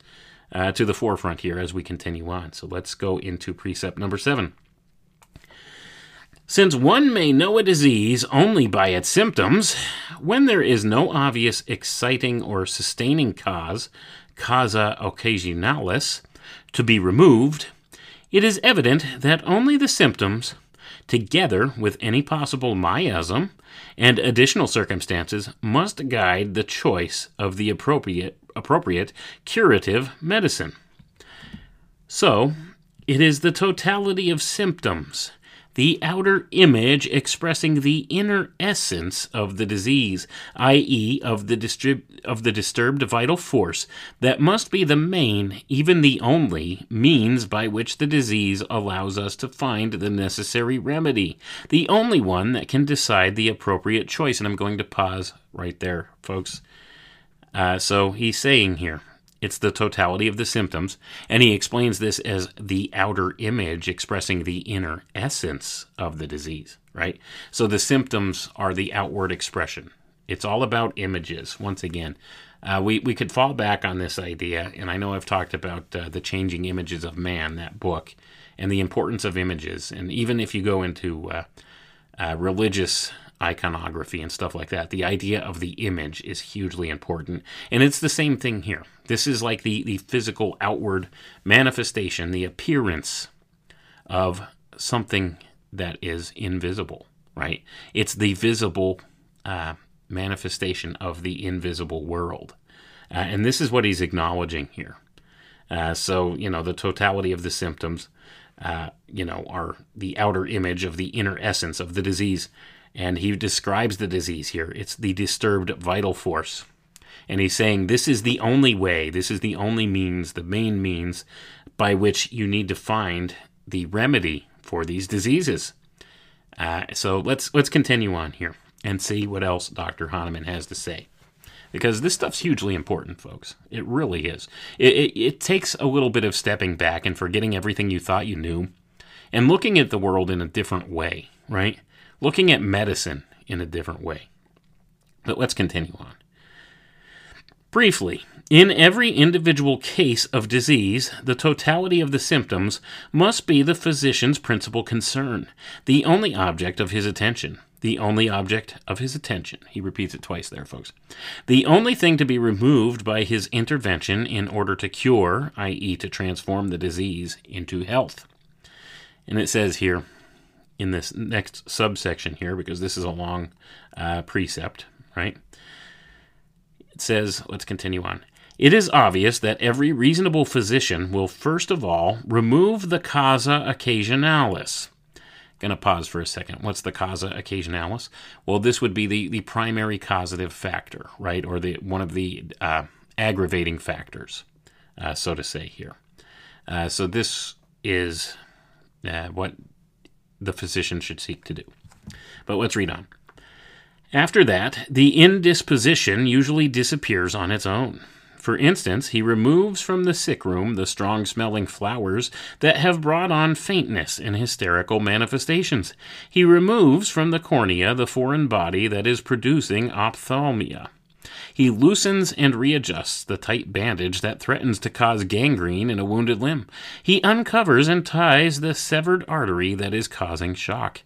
uh, to the forefront here as we continue on. So let's go into precept number seven. Since one may know a disease only by its symptoms, when there is no obvious exciting or sustaining cause, causa occasionalis, to be removed, it is evident that only the symptoms together with any possible miasm and additional circumstances, must guide the choice of the appropriate, appropriate curative medicine. So, it is the totality of symptoms, the outer image expressing the inner essence of the disease, i.e., of the distrib- of the disturbed vital force, that must be the main, even the only, means by which the disease allows us to find the necessary remedy, the only one that can decide the appropriate choice. And I'm going to pause right there, folks. Uh, so he's saying here it's the totality of the symptoms, and he explains this as the outer image expressing the inner essence of the disease, right? So the symptoms are the outward expression. It's all about images, once again. Uh, we, we could fall back on this idea, and I know I've talked about uh, the changing images of man, that book, and the importance of images. And even if you go into uh, uh, religious iconography and stuff like that. The idea of the image is hugely important. And it's the same thing here. This is like the, the physical outward manifestation, the appearance of something that is invisible, right? It's the visible uh, manifestation of the invisible world. Uh, and this is what he's acknowledging here. Uh, so, you know, the totality of the symptoms, uh, you know, are the outer image of the inner essence of the disease and he describes the disease here. It's the disturbed vital force. And he's saying this is the only way, this is the only means, the main means by which you need to find the remedy for these diseases. Uh, so let's let's continue on here and see what else Dr. Hahnemann has to say. Because this stuff's hugely important, folks. It really is. It, it, it takes a little bit of stepping back and forgetting everything you thought you knew and looking at the world in a different way, right? Looking at medicine in a different way. But let's continue on. Briefly, in every individual case of disease, the totality of the symptoms must be the physician's principal concern, the only object of his attention. The only object of his attention. He repeats it twice there, folks. The only thing to be removed by his intervention in order to cure, i.e., to transform the disease into health. And it says here, in this next subsection here because this is a long uh, precept, right? It says, let's continue on. It is obvious that every reasonable physician will first of all remove the causa occasionalis. Gonna pause for a second. What's the causa occasionalis? Well, this would be the, the primary causative factor, right? Or the one of the uh, aggravating factors, uh, so to say here. Uh, so this is uh, what the physician should seek to do. But let's read on. After that, the indisposition usually disappears on its own. For instance, he removes from the sick room the strong smelling flowers that have brought on faintness and hysterical manifestations. He removes from the cornea the foreign body that is producing ophthalmia. He loosens and readjusts the tight bandage that threatens to cause gangrene in a wounded limb. He uncovers and ties the severed artery that is causing shock.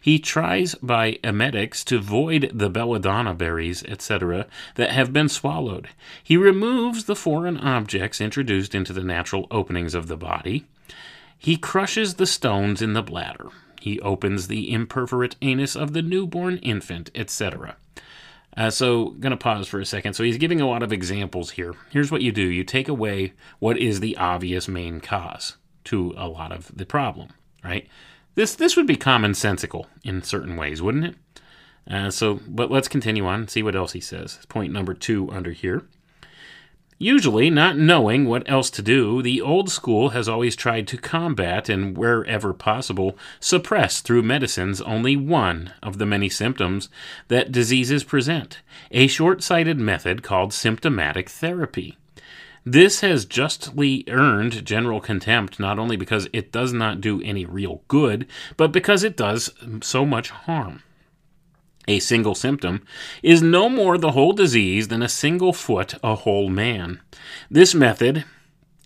He tries by emetics to void the belladonna berries, etc., that have been swallowed. He removes the foreign objects introduced into the natural openings of the body. He crushes the stones in the bladder. He opens the imperforate anus of the newborn infant, etc. Uh, so, going to pause for a second. So, he's giving a lot of examples here. Here's what you do you take away what is the obvious main cause to a lot of the problem, right? This, this would be commonsensical in certain ways, wouldn't it? Uh, so, but let's continue on see what else he says. Point number two under here. Usually, not knowing what else to do, the old school has always tried to combat and, wherever possible, suppress through medicines only one of the many symptoms that diseases present a short sighted method called symptomatic therapy. This has justly earned general contempt not only because it does not do any real good, but because it does so much harm a single symptom, is no more the whole disease than a single foot a whole man. This method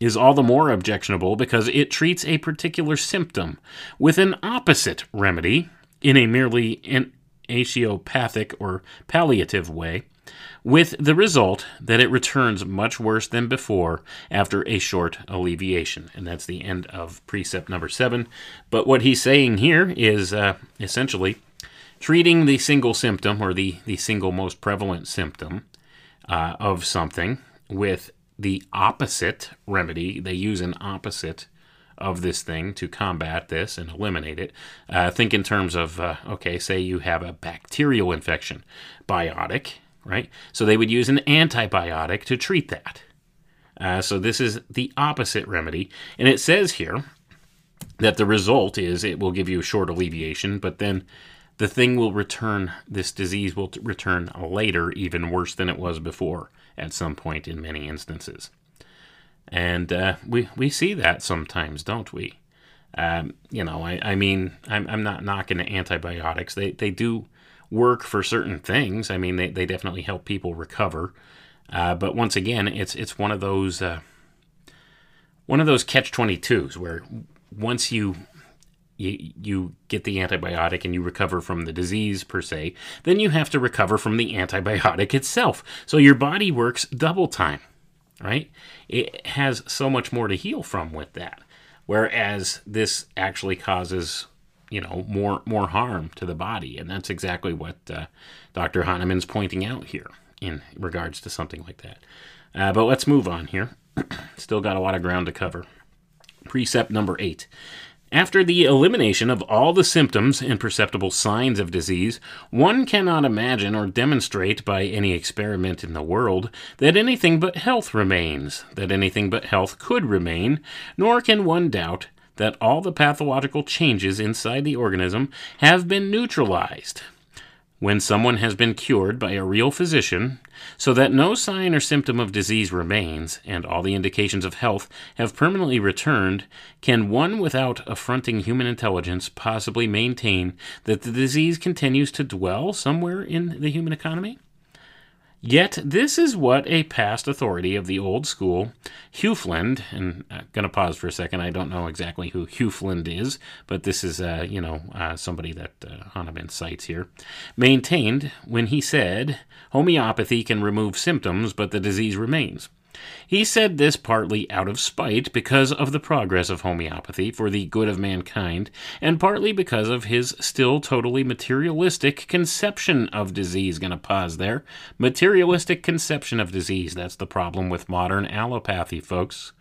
is all the more objectionable because it treats a particular symptom with an opposite remedy in a merely an osteopathic or palliative way. with the result that it returns much worse than before after a short alleviation. And that's the end of precept number seven. But what he's saying here is uh, essentially treating the single symptom or the, the single most prevalent symptom uh, of something with the opposite remedy. They use an opposite of this thing to combat this and eliminate it. Uh, think in terms of, uh, okay, say you have a bacterial infection, biotic, right? So they would use an antibiotic to treat that. Uh, so this is the opposite remedy. And it says here that the result is it will give you a short alleviation, but then the thing will return, this disease will return later, even worse than it was before at some point in many instances. And uh, we, we see that sometimes, don't we? Um, you know, I, I mean, I'm, I'm not knocking antibiotics. They, they do work for certain things. I mean, they, they definitely help people recover. Uh, but once again, it's it's one of those uh, one of those catch twenty twos where once you, you you get the antibiotic and you recover from the disease per se, then you have to recover from the antibiotic itself. So your body works double time, right? It has so much more to heal from with that. Whereas this actually causes you know more more harm to the body, and that's exactly what uh, Dr. Hahnemann's pointing out here in regards to something like that. Uh, but let's move on here. Still got a lot of ground to cover. Precept number eight. After the elimination of all the symptoms and perceptible signs of disease, one cannot imagine or demonstrate by any experiment in the world that anything but health remains, that anything but health could remain, nor can one doubt that all the pathological changes inside the organism have been neutralized when someone has been cured by a real physician, so that no sign or symptom of disease remains, and all the indications of health have permanently returned, can one without affronting human intelligence possibly maintain that the disease continues to dwell somewhere in the human economy? Yet this is what a past authority of the old school, Hufeland, and I'm going to pause for a second. I don't know exactly who Hufeland is, but this is, uh, you know, uh, somebody that uh, Hahnemann cites here, maintained when he said, homeopathy can remove symptoms, but the disease remains. He said this partly out of spite because of the progress of homeopathy for the good of mankind, and partly because of his still totally materialistic conception of disease. Gonna pause there. Materialistic conception of disease. That's the problem with modern allopathy, folks.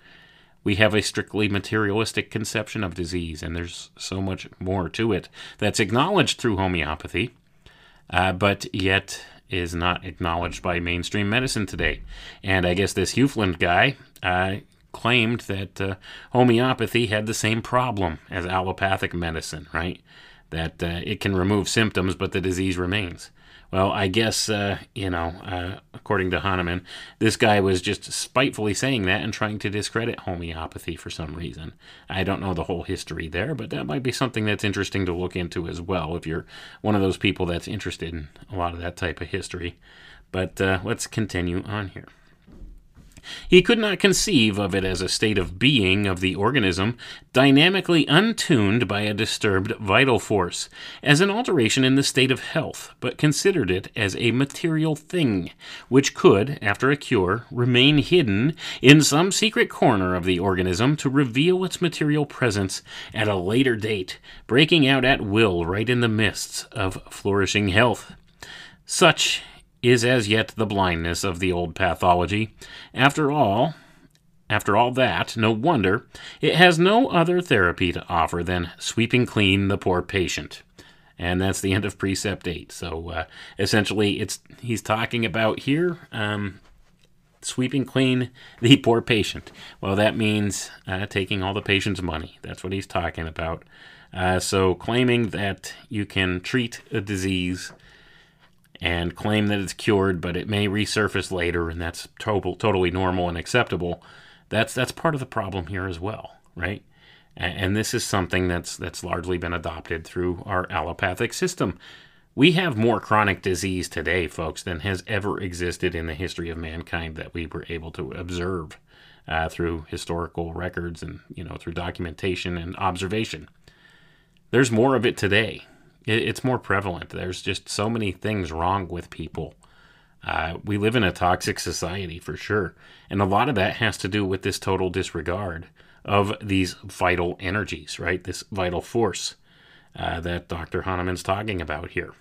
We have a strictly materialistic conception of disease, and there's so much more to it that's acknowledged through homeopathy, uh, but yet is not acknowledged by mainstream medicine today. And I guess this Hufeland guy uh, claimed that uh, homeopathy had the same problem as allopathic medicine, right? That uh, it can remove symptoms, but the disease remains. Well, I guess, uh, you know, uh, according to Hahnemann, this guy was just spitefully saying that and trying to discredit homeopathy for some reason. I don't know the whole history there, but that might be something that's interesting to look into as well if you're one of those people that's interested in a lot of that type of history. But uh, let's continue on here. He could not conceive of it as a state of being of the organism, dynamically untuned by a disturbed vital force, as an alteration in the state of health, but considered it as a material thing, which could, after a cure, remain hidden in some secret corner of the organism to reveal its material presence at a later date, breaking out at will right in the midst of flourishing health. Such is as yet the blindness of the old pathology. After all, after all that, no wonder it has no other therapy to offer than sweeping clean the poor patient. And that's the end of precept eight. So uh, essentially, it's he's talking about here um, sweeping clean the poor patient. Well, that means uh, taking all the patient's money. That's what he's talking about. Uh, so claiming that you can treat a disease and claim that it's cured, but it may resurface later, and that's to- totally normal and acceptable. That's that's part of the problem here as well, right? And, and this is something that's that's largely been adopted through our allopathic system. We have more chronic disease today, folks, than has ever existed in the history of mankind that we were able to observe uh, through historical records and you know through documentation and observation. There's more of it today it, it's more prevalent. There's just so many things wrong with people Uh, we live in a toxic society for sure. And a lot of that has to do with this total disregard of these vital energies, right? This vital force uh, that Dr. Hahnemann's talking about here.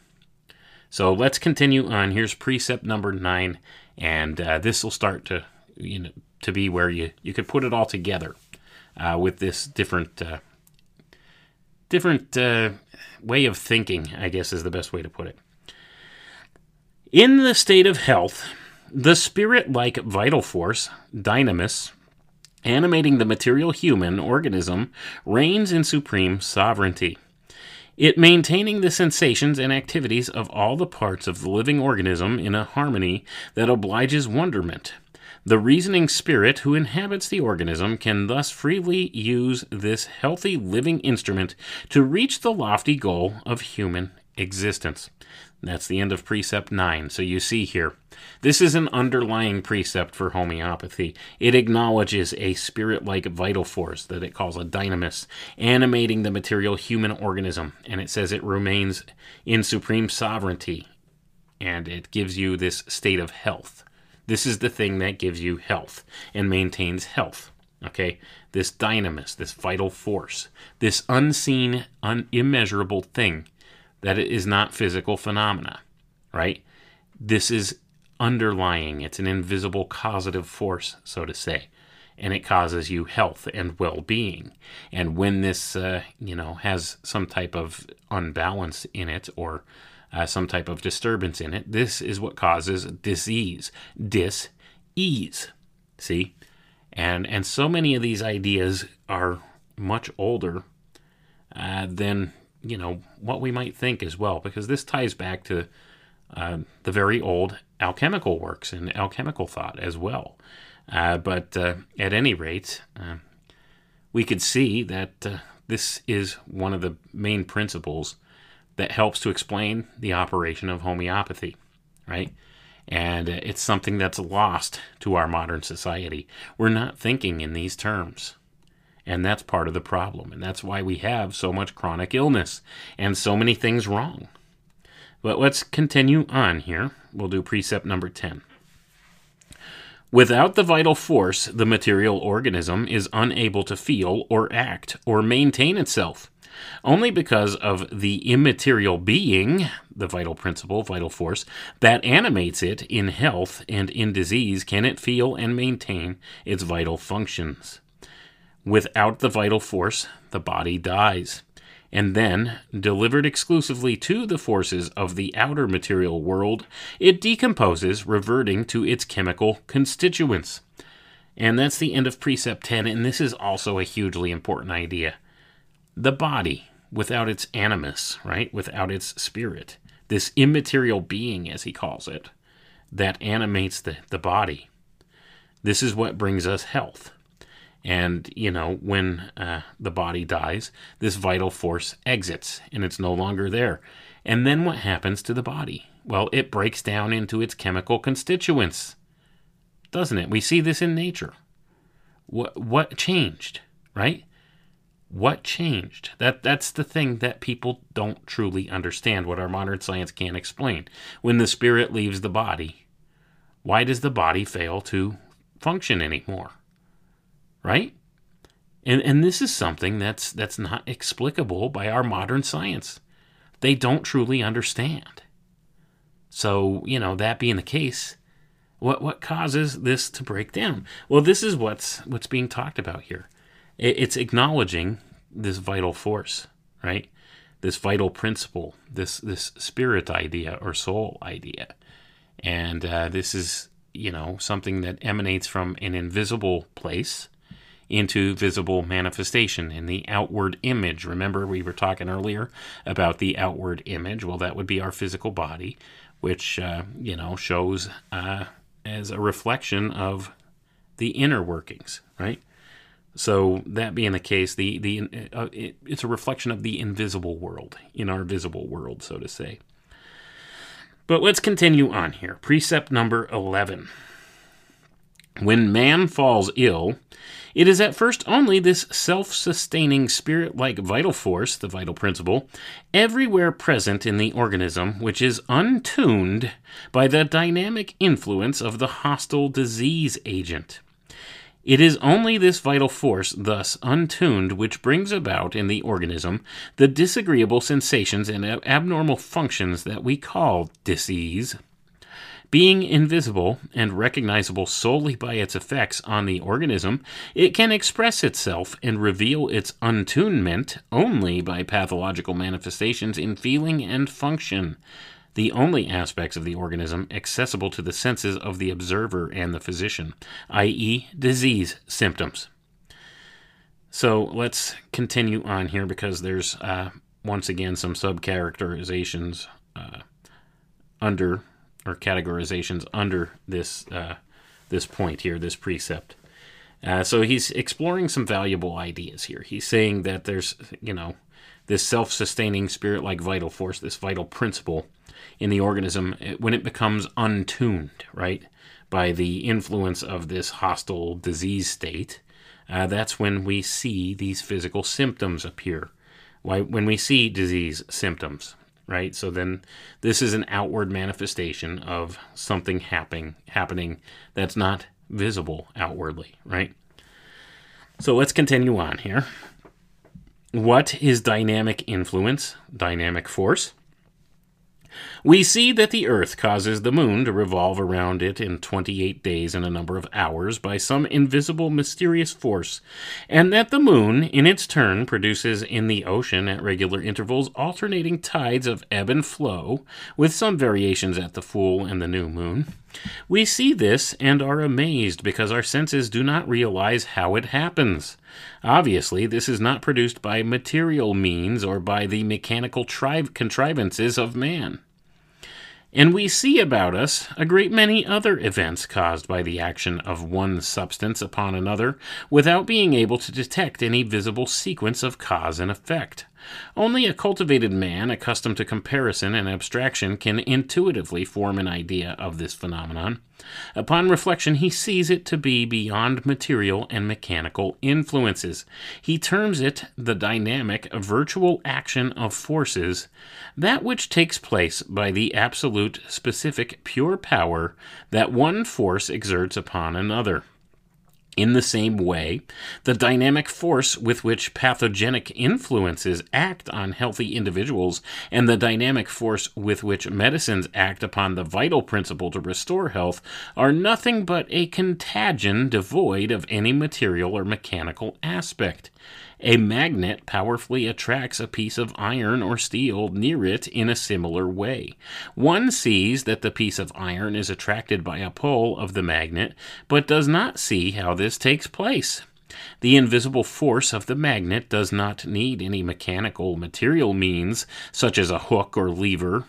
So let's continue on. Here's precept number nine, and uh, this will start to you know to be where you you could put it all together uh, with this different uh, different uh, way of thinking. I guess is the best way to put it. In the state of health, the spirit-like vital force, dynamis, animating the material human organism, reigns in supreme sovereignty it maintaining the sensations and activities of all the parts of the living organism in a harmony that obliges wonderment. The reasoning spirit who inhabits the organism can thus freely use this healthy living instrument to reach the lofty goal of human existence. That's the end of precept 9. So you see here, this is an underlying precept for homeopathy. It acknowledges a spirit like vital force that it calls a dynamis, animating the material human organism. And it says it remains in supreme sovereignty. And it gives you this state of health. This is the thing that gives you health and maintains health. Okay? This dynamis, this vital force, this unseen, un- immeasurable thing that is not physical phenomena, right? This is underlying, it's an invisible causative force, so to say, and it causes you health and well being. And when this, uh, you know, has some type of unbalance in it or uh, some type of disturbance in it, this is what causes disease, dis-ease. See? And, and so many of these ideas are much older uh, than you know what we might think as well, because this ties back to uh, the very old alchemical works and alchemical thought as well. Uh, but uh, at any rate, uh, we could see that uh, this is one of the main principles that helps to explain the operation of homeopathy, right? And it's something that's lost to our modern society. We're not thinking in these terms. And that's part of the problem. And that's why we have so much chronic illness and so many things wrong. But let's continue on here. We'll do precept number 10. Without the vital force, the material organism is unable to feel or act or maintain itself. Only because of the immaterial being, the vital principle, vital force, that animates it in health and in disease can it feel and maintain its vital functions. Without the vital force, the body dies. And then, delivered exclusively to the forces of the outer material world, it decomposes, reverting to its chemical constituents. And that's the end of precept 10, and this is also a hugely important idea. The body, without its animus, right, without its spirit, this immaterial being, as he calls it, that animates the, the body, this is what brings us health. And, you know, when uh, the body dies, this vital force exits and it's no longer there. And then what happens to the body? Well, it breaks down into its chemical constituents, doesn't it? We see this in nature. What, what changed, right? What changed? That that's the thing that people don't truly understand. What our modern science can't explain. When the spirit leaves the body, why does the body fail to function anymore? right? And and this is something that's that's not explicable by our modern science. They don't truly understand. So, you know, that being the case, what what causes this to break down? Well, this is what's what's being talked about here. It's acknowledging this vital force, right? This vital principle, this this spirit idea or soul idea, and uh, this is you know something that emanates from an invisible place into visible manifestation in the outward image. Remember, we were talking earlier about the outward image. Well, that would be our physical body, which, uh, you know, shows uh, as a reflection of the inner workings, right? So that being the case, the the uh, it, it's a reflection of the invisible world in our visible world, so to say. But let's continue on here. Precept number eleven. When man falls ill, It is at first only this self sustaining spirit like vital force, the vital principle, everywhere present in the organism, which is untuned by the dynamic influence of the hostile disease agent. It is only this vital force, thus untuned, which brings about in the organism the disagreeable sensations and abnormal functions that we call disease. Being invisible and recognizable solely by its effects on the organism, it can express itself and reveal its untunement only by pathological manifestations in feeling and function, the only aspects of the organism accessible to the senses of the observer and the physician, i.e., disease symptoms. So let's continue on here because there's uh, once again some subcharacterizations uh, under or categorizations under this uh, this point here, this precept. Uh, so he's exploring some valuable ideas here. He's saying that there's, you know, this self-sustaining spirit-like vital force, this vital principle in the organism when it becomes untuned, right, by the influence of this hostile disease state. Uh, that's when we see these physical symptoms appear. Why, when we see disease symptoms, right? So then this is an outward manifestation of something happening happening that's not visible outwardly, right? So let's continue on here. What is dynamic influence, dynamic force? We see that the Earth causes the Moon to revolve around it in 28 days and a number of hours by some invisible, mysterious force, and that the Moon, in its turn, produces in the ocean at regular intervals alternating tides of ebb and flow, with some variations at the full and the new moon. We see this and are amazed because our senses do not realize how it happens. Obviously, this is not produced by material means or by the mechanical tri- contrivances of man. And we see about us a great many other events caused by the action of one substance upon another without being able to detect any visible sequence of cause and effect. Only a cultivated man accustomed to comparison and abstraction can intuitively form an idea of this phenomenon. Upon reflection, he sees it to be beyond material and mechanical influences. He terms it the dynamic, virtual action of forces, that which takes place by the absolute, specific, pure power that one force exerts upon another. In the same way, the dynamic force with which pathogenic influences act on healthy individuals and the dynamic force with which medicines act upon the vital principle to restore health are nothing but a contagion devoid of any material or mechanical aspect. A magnet powerfully attracts a piece of iron or steel near it in a similar way. One sees that the piece of iron is attracted by a pull of the magnet, but does not see how this takes place. The invisible force of the magnet does not need any mechanical material means, such as a hook or lever.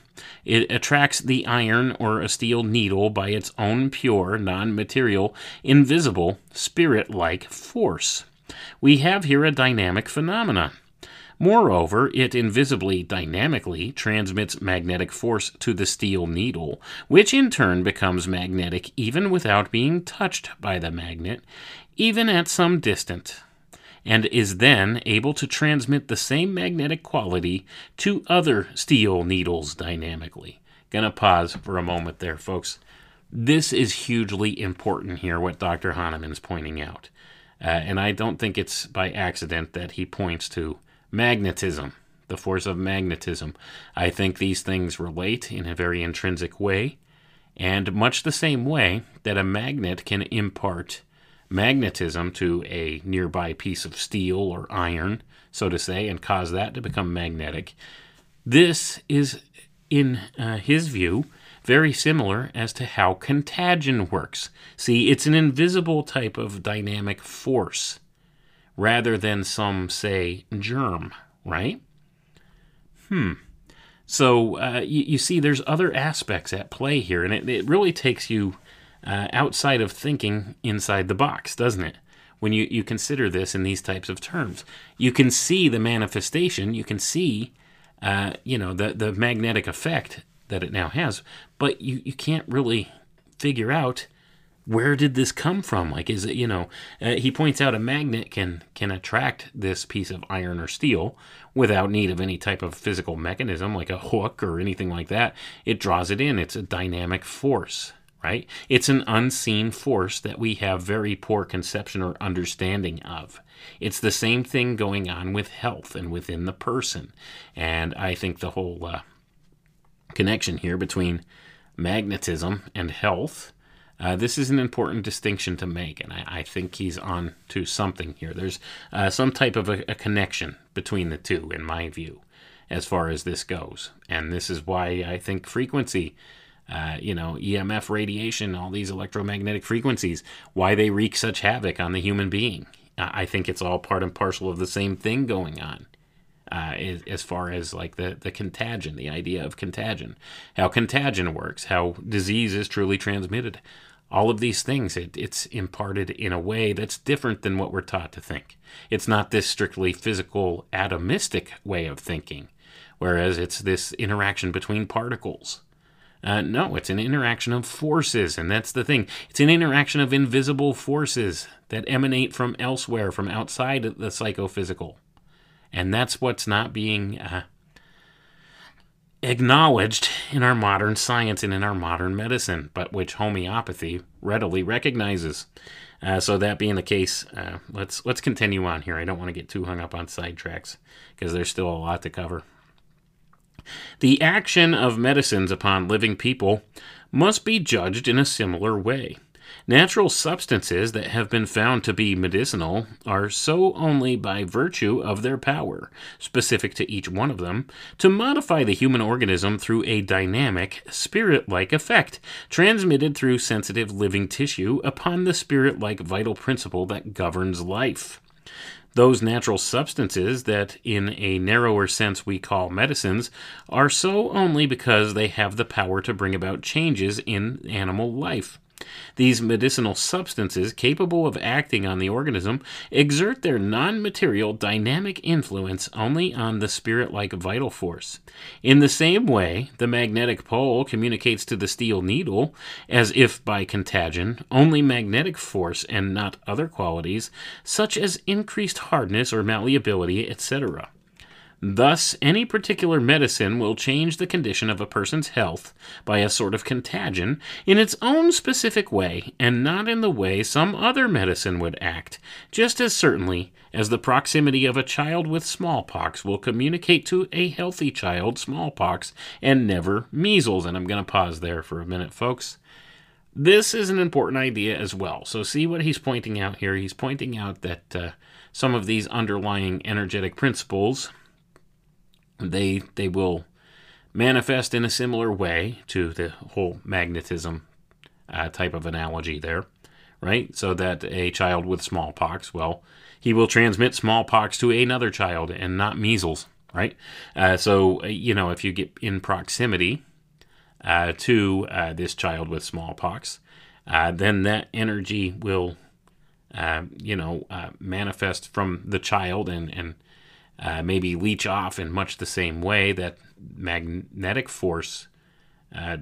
It attracts the iron or a steel needle by its own pure, non material, invisible, spirit like force. We have here a dynamic phenomenon. Moreover, it invisibly, dynamically transmits magnetic force to the steel needle, which in turn becomes magnetic even without being touched by the magnet, even at some distance, and is then able to transmit the same magnetic quality to other steel needles dynamically. Gonna pause for a moment there, folks. This is hugely important here, what Dr. Hahnemann's pointing out. Uh, and I don't think it's by accident that he points to magnetism, the force of magnetism. I think these things relate in a very intrinsic way, and much the same way that a magnet can impart magnetism to a nearby piece of steel or iron, so to say, and cause that to become magnetic. This is, in uh, his view, very similar as to how contagion works. See, it's an invisible type of dynamic force rather than some say germ, right? Hmm. So uh, you, you see, there's other aspects at play here, and it, it really takes you uh, outside of thinking inside the box, doesn't it? When you, you consider this in these types of terms, you can see the manifestation, you can see, uh, you know, the, the magnetic effect that it now has, but you, you can't really figure out where did this come from? Like, is it you know? Uh, he points out a magnet can can attract this piece of iron or steel without need of any type of physical mechanism, like a hook or anything like that. It draws it in. It's a dynamic force, right? It's an unseen force that we have very poor conception or understanding of. It's the same thing going on with health and within the person, and I think the whole uh, connection here between magnetism and health. Uh, this is an important distinction to make, and I, I think he's on to something here. There's uh, some type of a, a, connection between the two, in my view, as far as this goes. And this is why I think frequency, uh, you know, EMF radiation, all these electromagnetic frequencies, why they wreak such havoc on the human being. I think it's all part and parcel of the same thing going on uh, as far as like the, the contagion, the idea of contagion, how contagion works, how disease is truly transmitted. All of these things, it, it's imparted in a way that's different than what we're taught to think. It's not this strictly physical, atomistic way of thinking, whereas it's this interaction between particles. Uh, no, it's an interaction of forces, and that's the thing. It's an interaction of invisible forces that emanate from elsewhere, from outside the psychophysical. And that's what's not being uh, acknowledged in our modern science and in our modern medicine, but which homeopathy readily recognizes. Uh, so that being the case, uh, let's let's continue on here. I don't want to get too hung up on sidetracks because there's still a lot to cover. The action of medicines upon living people must be judged in a similar way. Natural substances that have been found to be medicinal are so only by virtue of their power, specific to each one of them, to modify the human organism through a dynamic, spirit like effect, transmitted through sensitive living tissue upon the spirit like vital principle that governs life those natural substances that, in a narrower sense, we call medicines, are so only because they have the power to bring about changes in animal life. These medicinal substances, capable of acting on the organism, exert their non material dynamic influence only on the spirit like vital force. In the same way, the magnetic pole communicates to the steel needle, as if by contagion, only magnetic force and not other qualities, such as increased hardness or malleability, etc. Thus, any particular medicine will change the condition of a person's health by a sort of contagion in its own specific way, and not in the way some other medicine would act, just as certainly as the proximity of a child with smallpox will communicate to a healthy child smallpox and never measles. And I'm going to pause there for a minute, folks. This is an important idea as well. So, see what he's pointing out here. He's pointing out that uh, some of these underlying energetic principles they they will manifest in a similar way to the whole magnetism uh, type of analogy there, right? So that a child with smallpox, well, he will transmit smallpox to another child and not measles, right? Uh, so, uh, you know, if you get in proximity uh, to uh, this child with smallpox, uh, then that energy will, you know, manifest from the child and, and uh, maybe leach off in much the same way that magnetic force uh,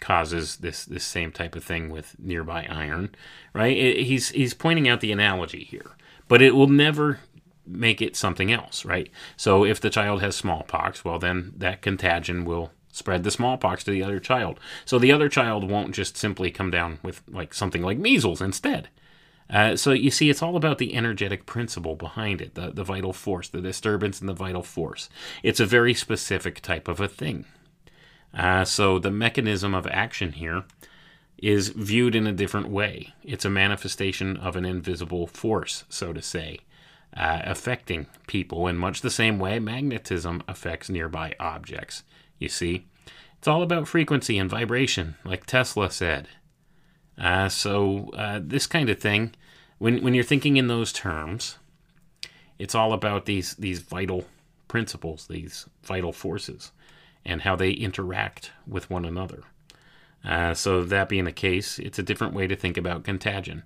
causes this this same type of thing with nearby iron, right? It, he's he's pointing out the analogy here, but it will never make it something else, right? So if the child has smallpox, well then that contagion will spread the smallpox to the other child. So the other child won't just simply come down with like something like measles instead. Uh, so you see, it's all about the energetic principle behind it, the, the vital force, the disturbance in the vital force. It's a very specific type of a thing. Uh, so the mechanism of action here is viewed in a different way. It's a manifestation of an invisible force, so to say, uh, affecting people in much the same way magnetism affects nearby objects. You see, it's all about frequency and vibration, like Tesla said. Uh, so uh, this kind of thing when when you're thinking in those terms, it's all about these these vital principles, these vital forces, and how they interact with one another. Uh, so that being the case, it's a different way to think about contagion.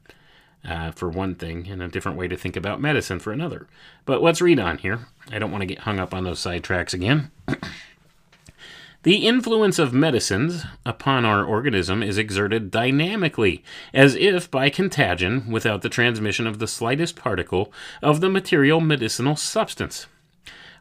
Uh, for one thing, and a different way to think about medicine for another. But let's read on here. I don't want to get hung up on those sidetracks again. The influence of medicines upon our organism is exerted dynamically, as if by contagion, without the transmission of the slightest particle of the material medicinal substance.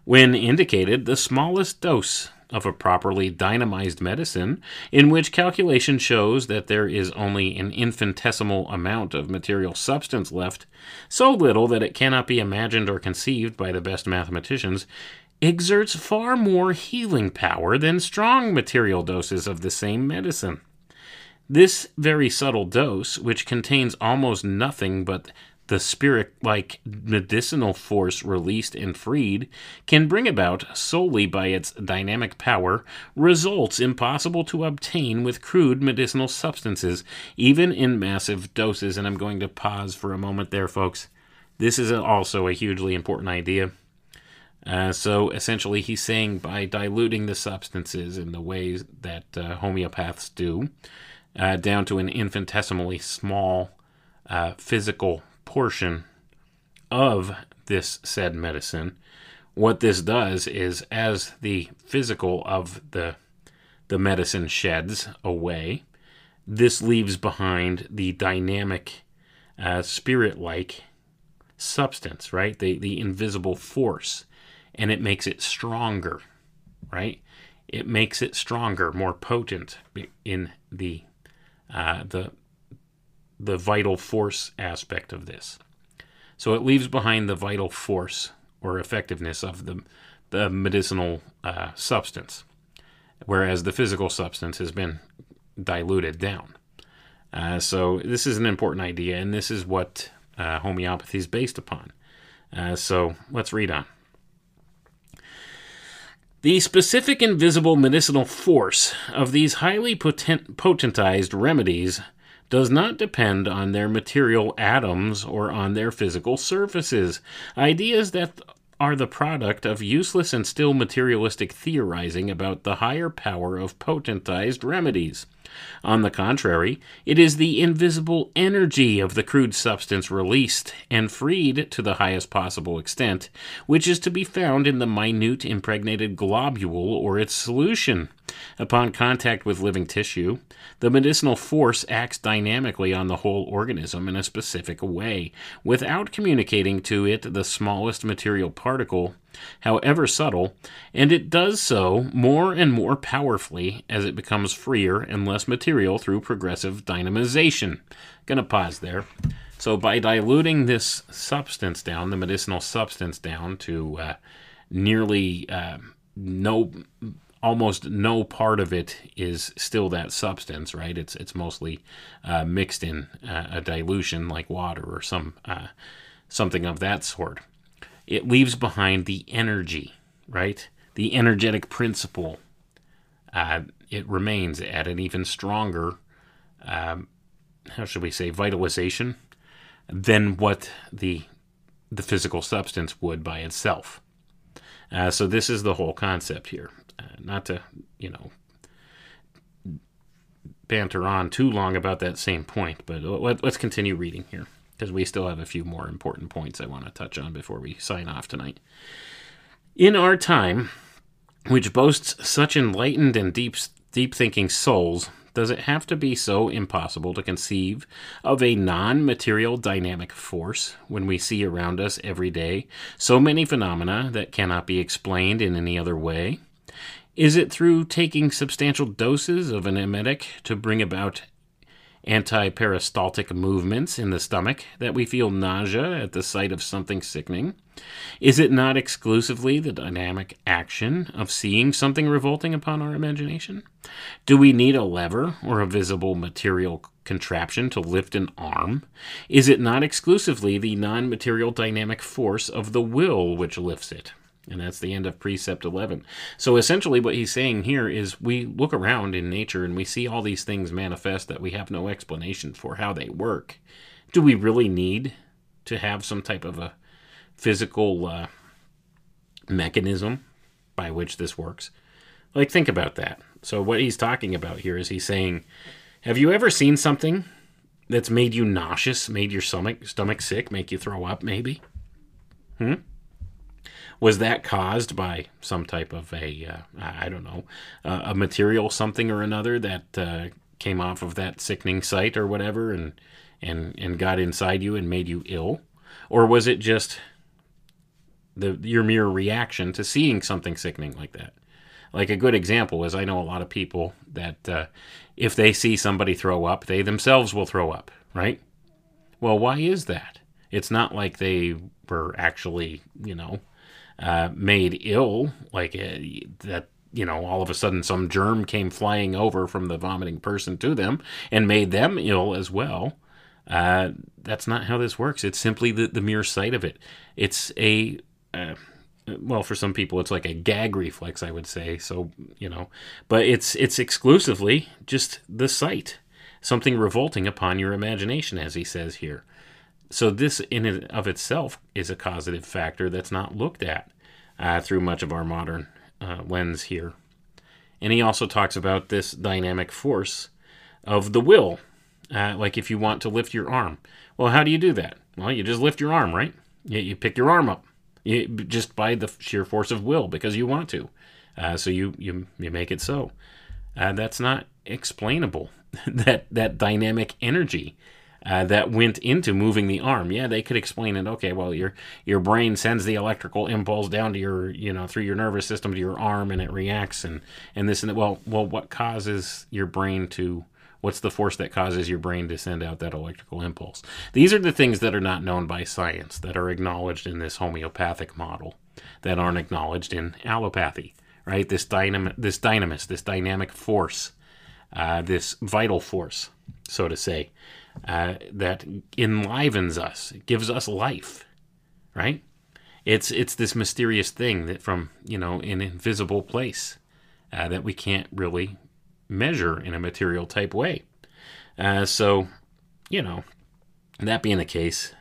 When indicated, the smallest dose of a properly dynamized medicine, in which calculation shows that there is only an infinitesimal amount of material substance left, so little that it cannot be imagined or conceived by the best mathematicians, exerts far more healing power than strong material doses of the same medicine. This very subtle dose, which contains almost nothing but the spirit like medicinal force released and freed, can bring about, solely by its dynamic power, results impossible to obtain with crude medicinal substances, even in massive doses. And I'm going to pause for a moment there, folks. This is also a hugely important idea. Uh, so essentially, he's saying by diluting the substances in the ways that uh, homeopaths do, uh, down to an infinitesimally small uh, physical portion of this said medicine, what this does is as the physical of the the medicine sheds away, this leaves behind the dynamic, uh, spirit-like substance, right? The the invisible force and it makes it stronger, right? It makes it stronger, more potent in the uh, the the vital force aspect of this. So it leaves behind the vital force or effectiveness of the the medicinal uh, substance, whereas the physical substance has been diluted down. Uh, so this is an important idea, and this is what uh, homeopathy is based upon. Uh, so let's read on. The specific invisible medicinal force of these highly potent, potentized remedies does not depend on their material atoms or on their physical surfaces. Ideas that are the product of useless and still materialistic theorizing about the higher power of potentized remedies. On the contrary, it is the invisible energy of the crude substance released and freed to the highest possible extent, which is to be found in the minute impregnated globule or its solution. Upon contact with living tissue, the medicinal force acts dynamically on the whole organism in a specific way, without communicating to it the smallest material particle however subtle, and it does so more and more powerfully as it becomes freer and less material through progressive dynamization. Gonna pause there. So, by diluting this substance down, the medicinal substance down to uh, nearly uh, no, almost no part of it is still that substance, right? It's it's mostly uh, mixed in uh, a dilution like water or some uh, something of that sort it leaves behind the energy, right? The energetic principle. Uh, it remains at an even stronger, um, how should we say, vitalization than what the the physical substance would by itself. Uh, so this is the whole concept here. Uh, not to you know banter on too long about that same point, but let, us continue reading here because we still have a few more important points I want to touch on before we sign off tonight. In our time, which boasts such enlightened and deep deep thinking souls, does it have to be so impossible to conceive of a non material dynamic force when we see around us every day so many phenomena that cannot be explained in any other way? Is it through taking substantial doses of an emetic to bring about antiperistaltic movements in the stomach that we feel nausea at the sight of something sickening? Is it not exclusively the dynamic action of seeing something revolting upon our imagination? Do we need a lever or a visible material contraption to lift an arm? Is it not exclusively the non material dynamic force of the will which lifts it? And that's the end of precept 11. So essentially, what he's saying here is we look around in nature and we see all these things manifest that we have no explanation for how they work. Do we really need to have some type of a physical uh, mechanism by which this works? Like, think about that. So, what he's talking about here is he's saying, Have you ever seen something that's made you nauseous, made your stomach, stomach sick, make you throw up, maybe? Hmm? Was that caused by some type of a, uh, I don't know, uh, a material something or another that uh, came off of that sickening sight or whatever and, and, and got inside you and made you ill? Or was it just the your mere reaction to seeing something sickening like that? Like a good example is I know a lot of people that uh, if they see somebody throw up, they themselves will throw up, right? Well, why is that? It's not like they were actually, you know, uh, made ill, like uh, that, you know, all of a sudden some germ came flying over from the vomiting person to them and made them ill as well. Uh, that's not how this works. It's simply the, the mere sight of it. It's a, uh, well, for some people, it's like a gag reflex, I would say. So, you know, but it's it's exclusively just the sight, something revolting upon your imagination, as he says here. So this, in and of itself, is a causative factor that's not looked at uh, through much of our modern uh, lens here. And he also talks about this dynamic force of the will. Uh, like if you want to lift your arm, well, how do you do that? Well, you just lift your arm, right? You, you pick your arm up, you, just by the sheer force of will because you want to. Uh, so you, you you make it so. Uh, that's not explainable. that that dynamic energy uh, that went into moving the arm. Yeah, they could explain it. Okay, well, your your brain sends the electrical impulse down to your, you know, through your nervous system to your arm, and it reacts, and and this and that. Well, well, what causes your brain to? What's the force that causes your brain to send out that electrical impulse? These are the things that are not known by science, that are acknowledged in this homeopathic model, that aren't acknowledged in allopathy. Right? This dynam, this dynamis, this dynamic force, uh, this vital force, so to say uh, that enlivens us, gives us life, right? It's it's this mysterious thing that from you know an invisible place uh, that we can't really measure in a material type way. Uh, so, you know, that being the case,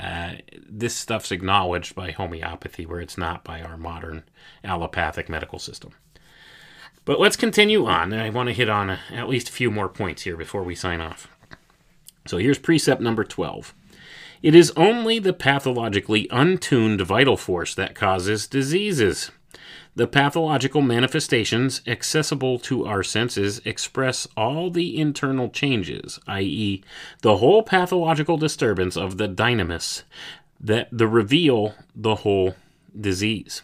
uh, this stuff's acknowledged by homeopathy, where it's not by our modern allopathic medical system. But let's continue on. I want to hit on a, at least a few more points here before we sign off. So here's precept number 12. It is only the pathologically untuned vital force that causes diseases. The pathological manifestations accessible to our senses express all the internal changes, i.e., the whole pathological disturbance of the dynamis, that the reveal the whole disease.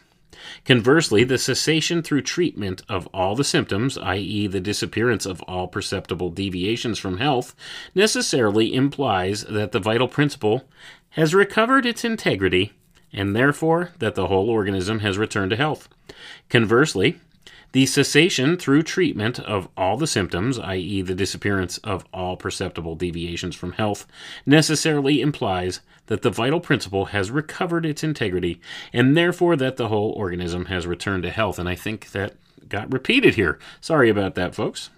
Conversely, the cessation through treatment of all the symptoms, i.e., the disappearance of all perceptible deviations from health, necessarily implies that the vital principle has recovered its integrity and therefore that the whole organism has returned to health. Conversely, the cessation through treatment of all the symptoms, i.e., the disappearance of all perceptible deviations from health, necessarily implies that the vital principle has recovered its integrity and therefore that the whole organism has returned to health. And I think that got repeated here. Sorry about that, folks.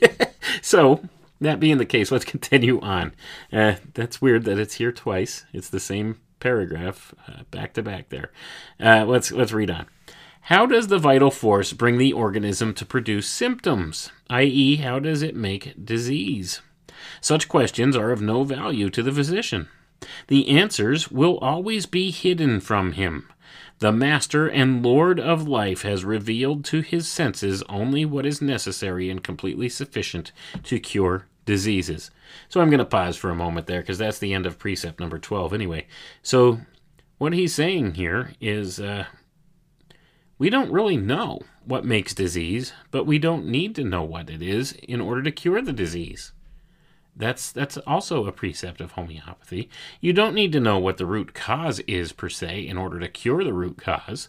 so, that being the case, let's continue on. Uh, that's weird that it's here twice. It's the same paragraph uh, back to back there. Uh, let's let's read on. How does the vital force bring the organism to produce symptoms? i.e., how does it make disease? Such questions are of no value to the physician. The answers will always be hidden from him. The Master and Lord of life has revealed to his senses only what is necessary and completely sufficient to cure diseases. So I'm going to pause for a moment there because that's the end of precept number 12 anyway. So what he's saying here is uh, we don't really know what makes disease, but we don't need to know what it is in order to cure the disease. That's that's also a precept of homeopathy. You don't need to know what the root cause is per se in order to cure the root cause,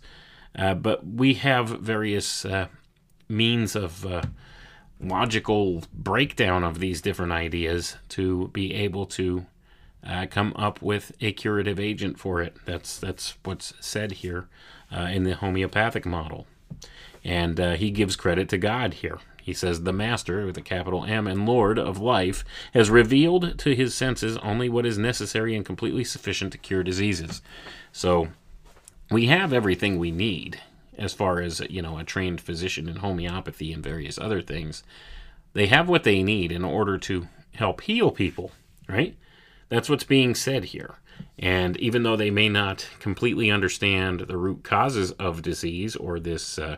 uh, but we have various uh, means of uh, logical breakdown of these different ideas to be able to uh, come up with a curative agent for it. That's that's what's said here uh, in the homeopathic model, and uh, he gives credit to God here. He says, The Master, with a capital M, and Lord of life, has revealed to his senses only what is necessary and completely sufficient to cure diseases. So we have everything we need as far as, you know, a trained physician in homeopathy and various other things. They have what they need in order to help heal people, right? That's what's being said here. And even though they may not completely understand the root causes of disease or this uh,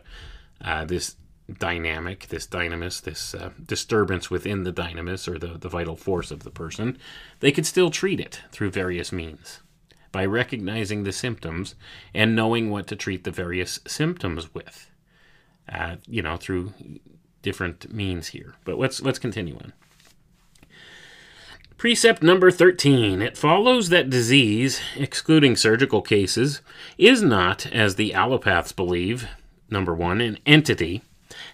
uh, this dynamic, this dynamis, this uh, disturbance within the dynamis or the, the vital force of the person, they could still treat it through various means by recognizing the symptoms and knowing what to treat the various symptoms with. Uh, you know, through different means here. But let's let's continue on. Precept number 13. It follows that disease, excluding surgical cases, is not, as the allopaths believe, number one, an entity,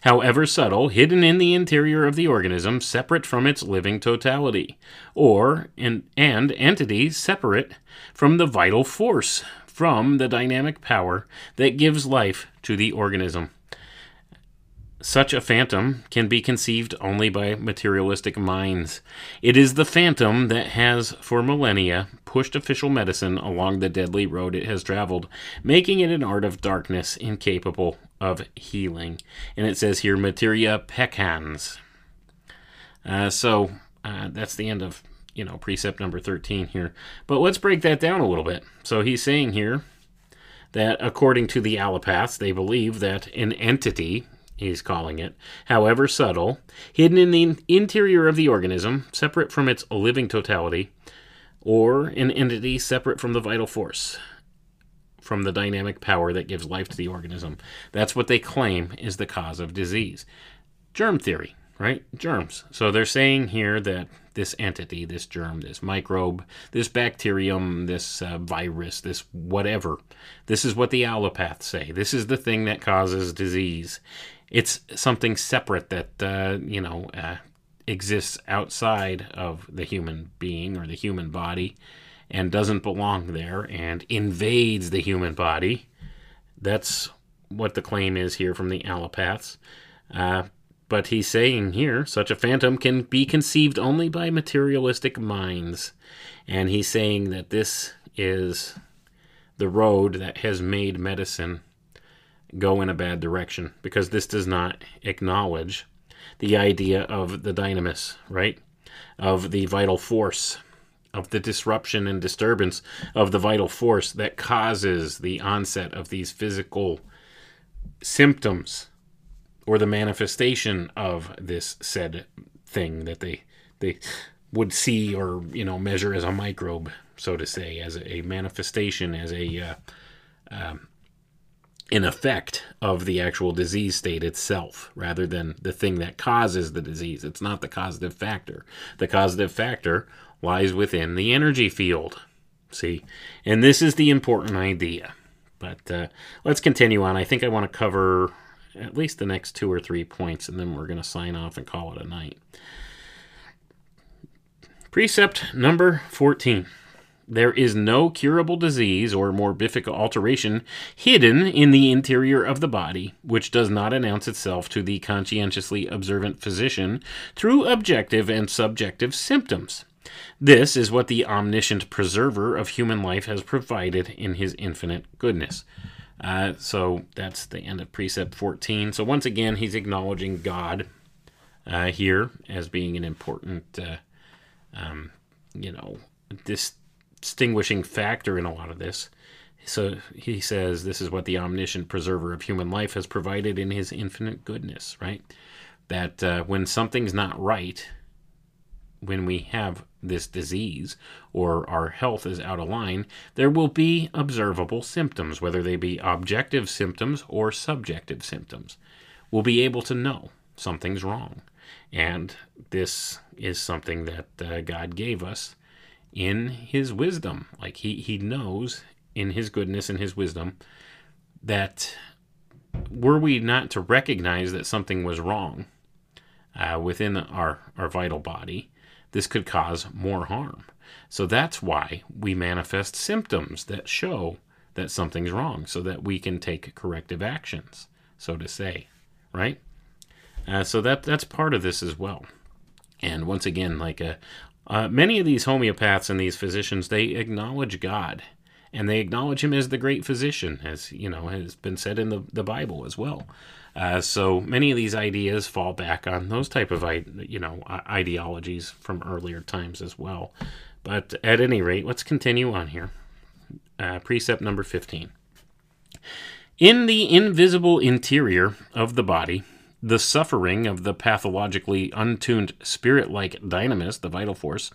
however subtle, hidden in the interior of the organism, separate from its living totality, or an, and entity separate from the vital force, from the dynamic power that gives life to the organism. Such a phantom can be conceived only by materialistic minds. It is the phantom that has, for millennia, pushed official medicine along the deadly road it has traveled, making it an art of darkness incapable of healing. And it says here, materia peccans. Uh, so uh, that's the end of you know precept number 13 here. But let's break that down a little bit. So he's saying here that according to the allopaths, they believe that an entity, he's calling it, however subtle, hidden in the interior of the organism, separate from its living totality, or an entity separate from the vital force, from the dynamic power that gives life to the organism. That's what they claim is the cause of disease. Germ theory, right? Germs. So they're saying here that this entity, this germ, this microbe, this bacterium, this uh, virus, this whatever, this is what the allopaths say. This is the thing that causes disease. It's something separate that, uh, you know, uh, exists outside of the human being or the human body and doesn't belong there and invades the human body. That's what the claim is here from the allopaths. Uh, but he's saying here, such a phantom can be conceived only by materialistic minds. And he's saying that this is the road that has made medicine go in a bad direction because this does not acknowledge the idea of the dynamis, right? Of the vital force, of the disruption and disturbance of the vital force that causes the onset of these physical symptoms or the manifestation of this said thing that they they would see or you know measure as a microbe, so to say, as a manifestation, as a uh, um, an effect of the actual disease state itself, rather than the thing that causes the disease. It's not the causative factor. The causative factor lies within the energy field. See, and this is the important idea. But uh, let's continue on. I think I want to cover at least the next two or three points, and then we're going to sign off and call it a night. Precept number 14. There is no curable disease or morbific alteration hidden in the interior of the body which does not announce itself to the conscientiously observant physician through objective and subjective symptoms. This is what the omniscient preserver of human life has provided in his infinite goodness. Uh, so that's the end of precept 14. So once again, he's acknowledging God uh, here as being an important, uh, um, you know, distinguishing factor in a lot of this. So he says, This is what the omniscient preserver of human life has provided in his infinite goodness, right? That uh, when something's not right, when we have this disease or our health is out of line, there will be observable symptoms, whether they be objective symptoms or subjective symptoms. We'll be able to know something's wrong. And this is something that uh, God gave us in His wisdom. Like He, he knows in His goodness and His wisdom that were we not to recognize that something was wrong uh, within our, our vital body, this could cause more harm. So that's why we manifest symptoms that show that something's wrong so that we can take corrective actions, so to say, right? Uh, so that that's part of this as well. And once again, like uh, uh, many of these homeopaths and these physicians, they acknowledge God and they acknowledge him as the great physician, as you know has been said in the, the Bible as well. Uh, so many of these ideas fall back on those type of you know ideologies from earlier times as well. But at any rate, let's continue on here. Uh, precept number 15. In the invisible interior of the body, the suffering of the pathologically untuned spirit like dynamis, the vital force,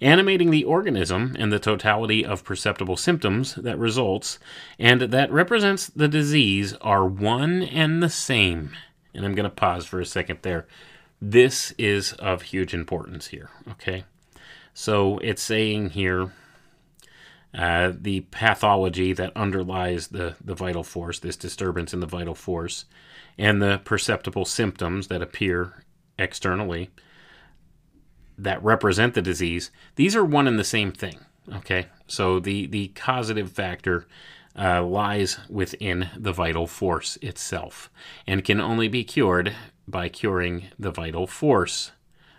animating the organism and the totality of perceptible symptoms that results and that represents the disease are one and the same. And I'm going to pause for a second there. This is of huge importance here, okay? So it's saying here uh, the pathology that underlies the, the vital force, this disturbance in the vital force, and the perceptible symptoms that appear externally that represent the disease, these are one and the same thing. Okay, so the, the causative factor uh, lies within the vital force itself and can only be cured by curing the vital force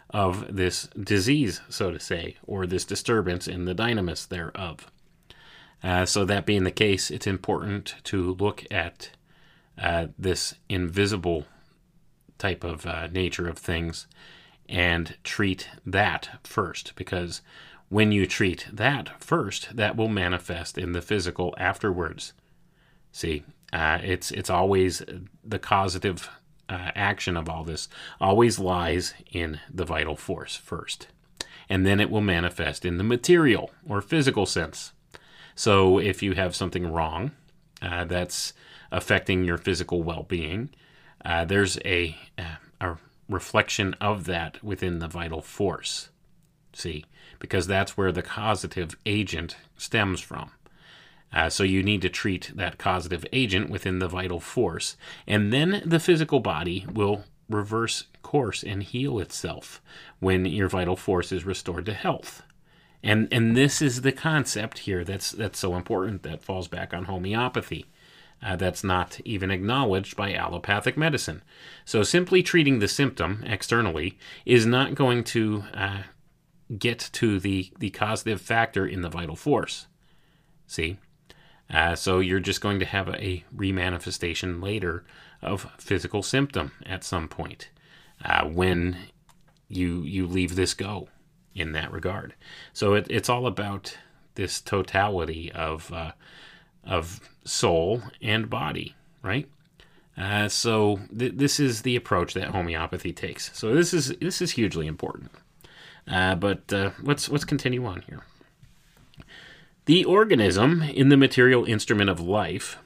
of this disease, so to say, or this disturbance in the dynamis thereof. Uh, so, that being the case, it's important to look at uh, this invisible type of uh, nature of things and treat that first because when you treat that first that will manifest in the physical afterwards. See uh, it's it's always the causative uh, action of all this always lies in the vital force first and then it will manifest in the material or physical sense. So if you have something wrong uh, that's affecting your physical well-being. Uh, there's a, a reflection of that within the vital force. See, because that's where the causative agent stems from. Uh, so you need to treat that causative agent within the vital force, and then the physical body will reverse course and heal itself when your vital force is restored to health. And and this is the concept here that's that's so important that falls back on homeopathy. Uh, that's not even acknowledged by allopathic medicine. So, simply treating the symptom externally is not going to uh, get to the, the causative factor in the vital force. See? Uh, so, you're just going to have a remanifestation later of physical symptom at some point uh, when you, you leave this go in that regard. So, it, it's all about this totality of uh, of soul and body, right? Uh, so th- this is the approach that homeopathy takes. So this is this is hugely important. Uh, but uh, let's let's continue on here. The organism in the material instrument of life,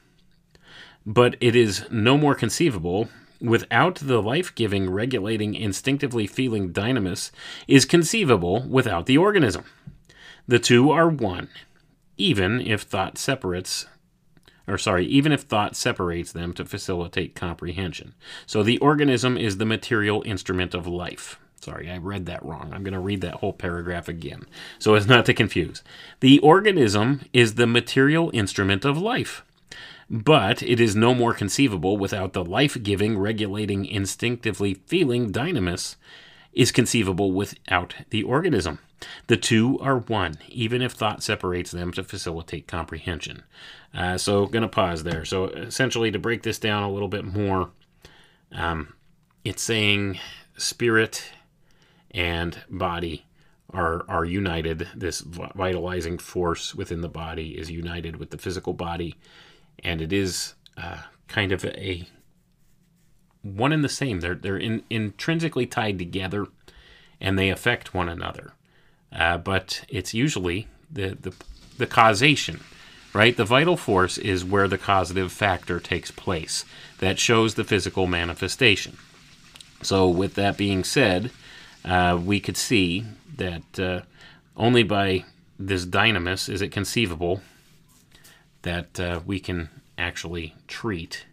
but it is no more conceivable without the life-giving, regulating, instinctively feeling dynamis is conceivable without the organism. The two are one, even if thought separates or sorry, even if thought separates them to facilitate comprehension. So the organism is the material instrument of life. Sorry, I read that wrong. I'm going to read that whole paragraph again so as not to confuse. The organism is the material instrument of life, but it is no more conceivable without the life giving, regulating, instinctively feeling dynamis is conceivable without the organism. The two are one, even if thought separates them to facilitate comprehension. Uh, so, going to pause there. So, essentially, to break this down a little bit more, um, it's saying spirit and body are are united. This vitalizing force within the body is united with the physical body, and it is uh, kind of a one and the same. They're they're in, intrinsically tied together, and they affect one another. Uh, but it's usually the, the the causation, right? The vital force is where the causative factor takes place that shows the physical manifestation. So, with that being said, uh, we could see that uh, only by this dynamis is it conceivable that uh, we can actually treat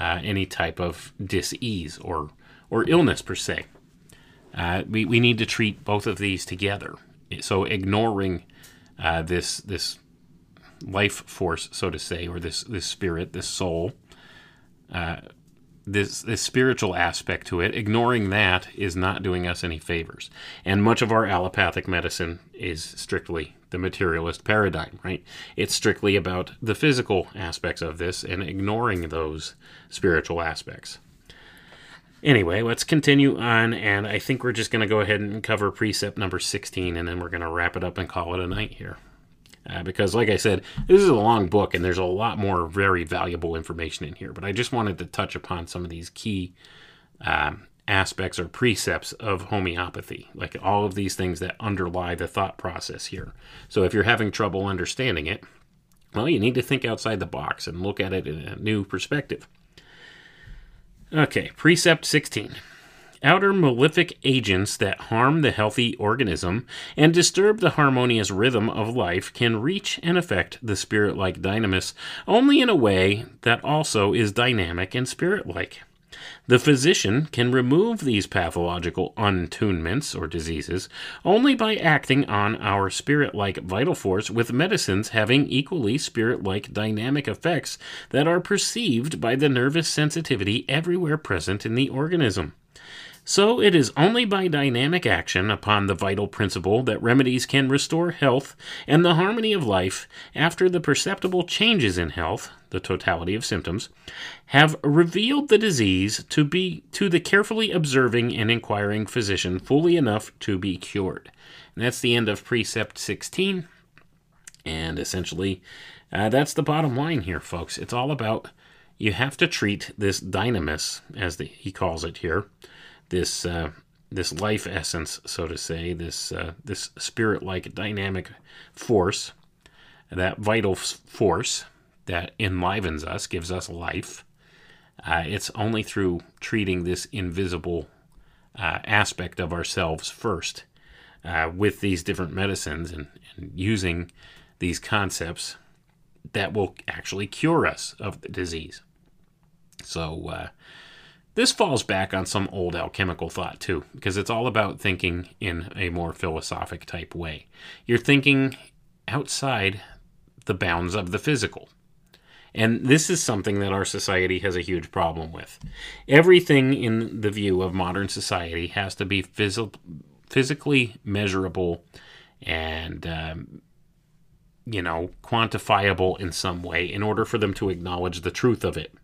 uh, any type of disease or or illness per se. Uh, we, we need to treat both of these together. So ignoring uh, this this life force, so to say, or this this spirit, this soul, uh, this this spiritual aspect to it, ignoring that is not doing us any favors. And much of our allopathic medicine is strictly the materialist paradigm, right? It's strictly about the physical aspects of this and ignoring those spiritual aspects. Anyway, let's continue on, and I think we're just going to go ahead and cover precept number 16, and then we're going to wrap it up and call it a night here. Uh, because, like I said, this is a long book, and there's a lot more very valuable information in here. But I just wanted to touch upon some of these key um, aspects or precepts of homeopathy, like all of these things that underlie the thought process here. So, if you're having trouble understanding it, well, you need to think outside the box and look at it in a new perspective. Okay, precept 16. Outer malefic agents that harm the healthy organism and disturb the harmonious rhythm of life can reach and affect the spirit like dynamis only in a way that also is dynamic and spirit like. The physician can remove these pathological untunements or diseases only by acting on our spirit like vital force with medicines having equally spirit like dynamic effects that are perceived by the nervous sensitivity everywhere present in the organism. So it is only by dynamic action upon the vital principle that remedies can restore health and the harmony of life after the perceptible changes in health, the totality of symptoms, have revealed the disease to be to the carefully observing and inquiring physician fully enough to be cured. And that's the end of precept 16. And essentially, uh, that's the bottom line here, folks. It's all about you have to treat this dynamis, as the, he calls it here, this uh, this life essence, so to say, this uh, this spirit-like dynamic force, that vital force that enlivens us, gives us life. Uh, it's only through treating this invisible uh, aspect of ourselves first uh, with these different medicines and, and using these concepts that will actually cure us of the disease. So, uh, this falls back on some old alchemical thought too, because it's all about thinking in a more philosophic type way. You're thinking outside the bounds of the physical. And this is something that our society has a huge problem with. Everything in the view of modern society has to be phys- physically measurable and, um, you know, quantifiable in some way in order for them to acknowledge the truth of it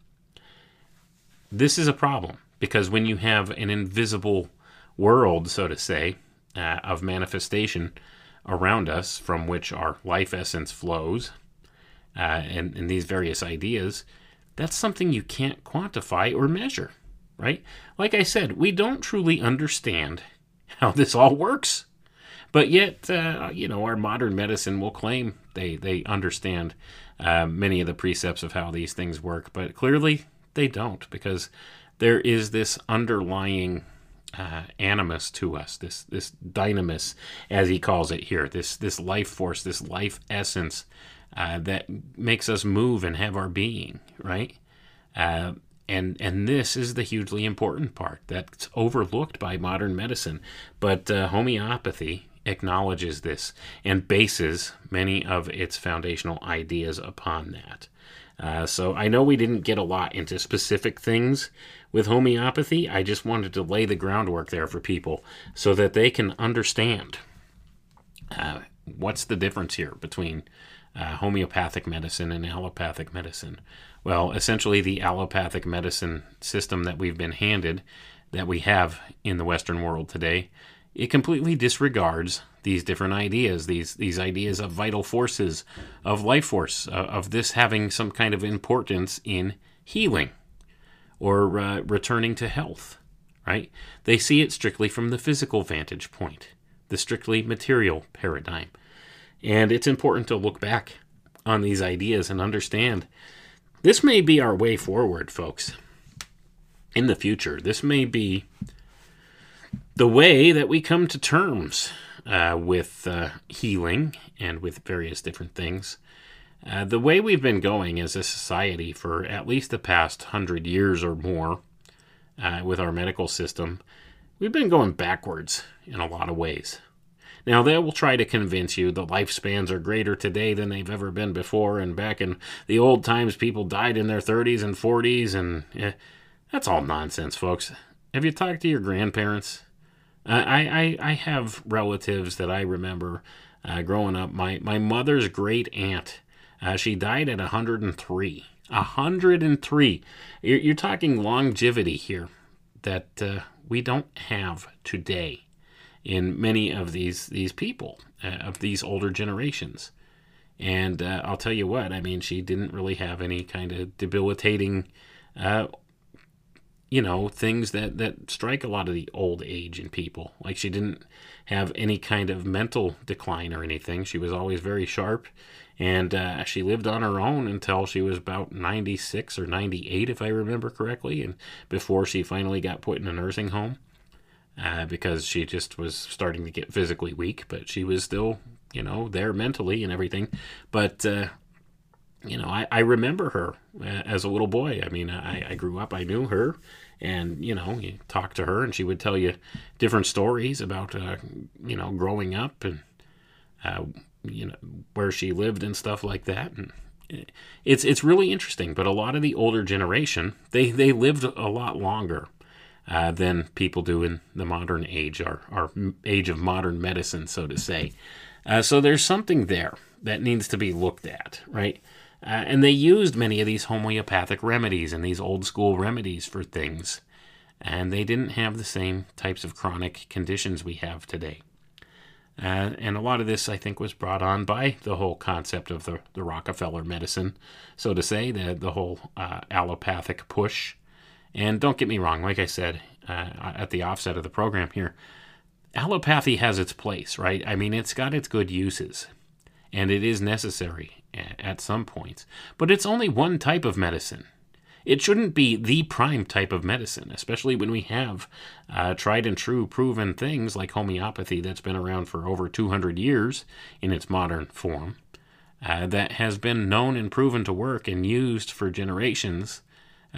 this is a problem because when you have an invisible world, so to say, uh, of manifestation around us from which our life essence flows, uh, and, and these various ideas, that's something you can't quantify or measure, right? Like I said, we don't truly understand how this all works. But yet, uh, you know, our modern medicine will claim they, they understand uh, many of the precepts of how these things work, but clearly they don't because there is this underlying uh, animus to us, this this dynamis, as he calls it here, this this life force, this life essence uh, that makes us move and have our being, right? Uh, and and this is the hugely important part that's overlooked by modern medicine, but uh, homeopathy acknowledges this and bases many of its foundational ideas upon that. Uh, so I know we didn't get a lot into specific things with homeopathy. I just wanted to lay the groundwork there for people so that they can understand uh, what's the difference here between uh, homeopathic medicine and allopathic medicine. Well, essentially, the allopathic medicine system that we've been handed, that we have in the Western world today, it completely disregards these different ideas, these these ideas of vital forces, of life force, uh, of this having some kind of importance in healing or uh, returning to health, right? They see it strictly from the physical vantage point, the strictly material paradigm. And it's important to look back on these ideas and understand this may be our way forward, folks. In the future, this may be the way that we come to terms uh, with uh, healing and with various different things. Uh, the way we've been going as a society for at least the past hundred years or more uh, with our medical system, we've been going backwards in a lot of ways. Now, they will try to convince you the lifespans are greater today than they've ever been before, and back in the old times, people died in their 30s and 40s, and eh, that's all nonsense, folks. Have you talked to your grandparents? I, I, I have relatives that I remember uh, growing up. My, my mother's great aunt, uh, she died at 103. 103. You're, you're talking longevity here. that uh, we don't have today in many of these these people uh, of these older generations. And uh, I'll tell you what, I mean, she didn't really have any kind of debilitating, you know, things that, that strike a lot of the old age in people. Like she didn't have any kind of mental decline or anything. She was always very sharp. And uh, she lived on her own until she was about 96 or 98, if I remember correctly, and before she finally got put in a nursing home uh, because she just was starting to get physically weak, but she was still, you know, there mentally and everything. But, uh, you know, I, I remember her uh, as a little boy. I mean, I, I grew up, I knew her, and, you know, you talk to her and she would tell you different stories about, uh, you know, growing up and, uh, you know, where she lived and stuff like that. And, it's it's really interesting, but a lot of the older generation they they lived a lot longer uh, than people do in the modern age, our, our age of modern medicine, so to say. Uh, so there's something there that needs to be looked at, right? Uh, and they used many of these homeopathic remedies and these old school remedies for things, and they didn't have the same types of chronic conditions we have today. Uh, and a lot of this, I think, was brought on by the whole concept of the, the Rockefeller medicine, so to say, the, the whole uh, allopathic push. And don't get me wrong, like I said uh, at the offset of the program here, allopathy has its place, right? I mean, it's got its good uses, and it is necessary at some points, but it's only one type of medicine. It shouldn't be the prime type of medicine, especially when we have uh, tried and true proven things like homeopathy that's been around for over 200 years in its modern form, uh, that has been known and proven to work and used for generations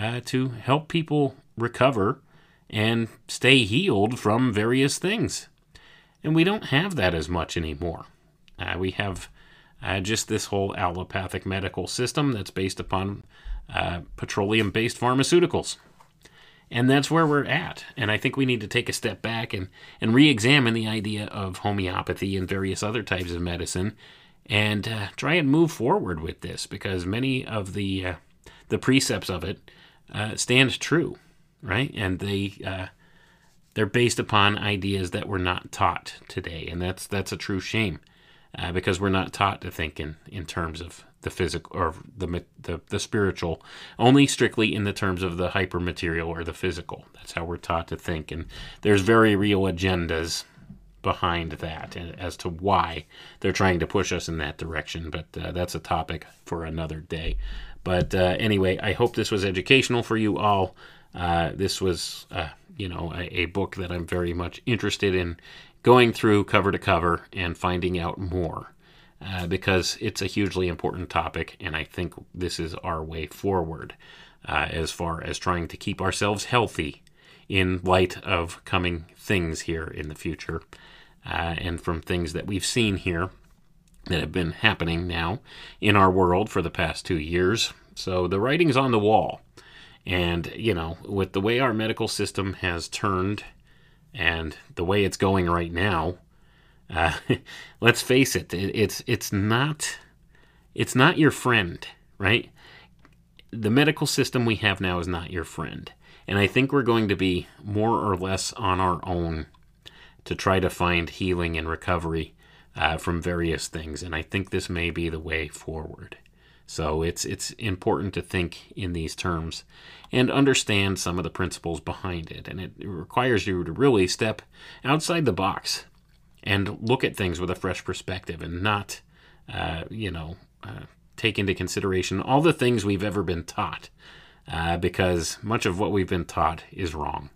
uh, to help people recover and stay healed from various things. And we don't have that as much anymore. Uh, we have uh, just this whole allopathic medical system that's based upon uh, petroleum based pharmaceuticals. And that's where we're at. And I think we need to take a step back and, and re examine the idea of homeopathy and various other types of medicine and uh, try and move forward with this because many of the, uh, the precepts of it uh, stand true, right? And they uh, they're based upon ideas that we're not taught today, and that's that's a true shame uh, because we're not taught to think in, in terms of the physical or the, the the spiritual, only strictly in the terms of the hypermaterial or the physical. That's how we're taught to think, and there's very real agendas behind that as to why they're trying to push us in that direction. But uh, that's a topic for another day. But uh, anyway, I hope this was educational for you all. Uh, this was, uh, you know, a, a, book that I'm very much interested in going through cover to cover and finding out more. Uh, because it's a hugely important topic, and I think this is our way forward uh, as far as trying to keep ourselves healthy in light of coming things here in the future uh, and from things that we've seen here that have been happening now in our world for the past two years. So the writing's on the wall. And, you know, with the way our medical system has turned and the way it's going right now, uh, let's face it, it, it's it's not it's not your friend, right? The medical system we have now is not your friend. And I think we're going to be more or less on our own to try to find healing and recovery uh, from various things, and I think this may be the way forward. So it's it's important to think in these terms and understand some of the principles behind it, and it requires you to really step outside the box and look at things with a fresh perspective, and not, uh, you know, uh, take into consideration all the things we've ever been taught, uh, because much of what we've been taught is wrong.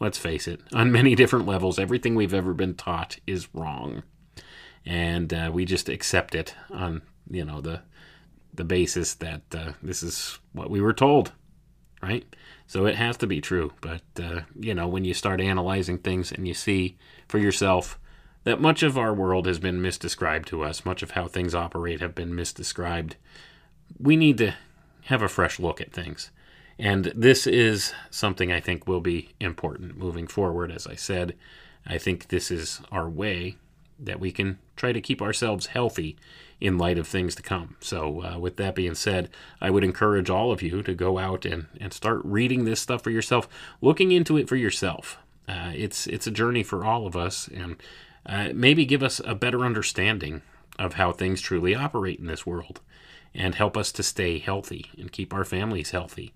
Let's face it, on many different levels, everything we've ever been taught is wrong and uh, we just accept it on you know the the basis that uh, this is what we were told, right? So it has to be true. But uh, you know when you start analyzing things and you see for yourself that much of our world has been misdescribed to us, much of how things operate have been misdescribed, we need to have a fresh look at things. And this is something I think will be important moving forward. As I said, I think this is our way that we can try to keep ourselves healthy in light of things to come. So, uh, with that being said, I would encourage all of you to go out and, and start reading this stuff for yourself, looking into it for yourself. Uh, it's it's a journey for all of us, and uh, maybe give us a better understanding of how things truly operate in this world, and help us to stay healthy and keep our families healthy,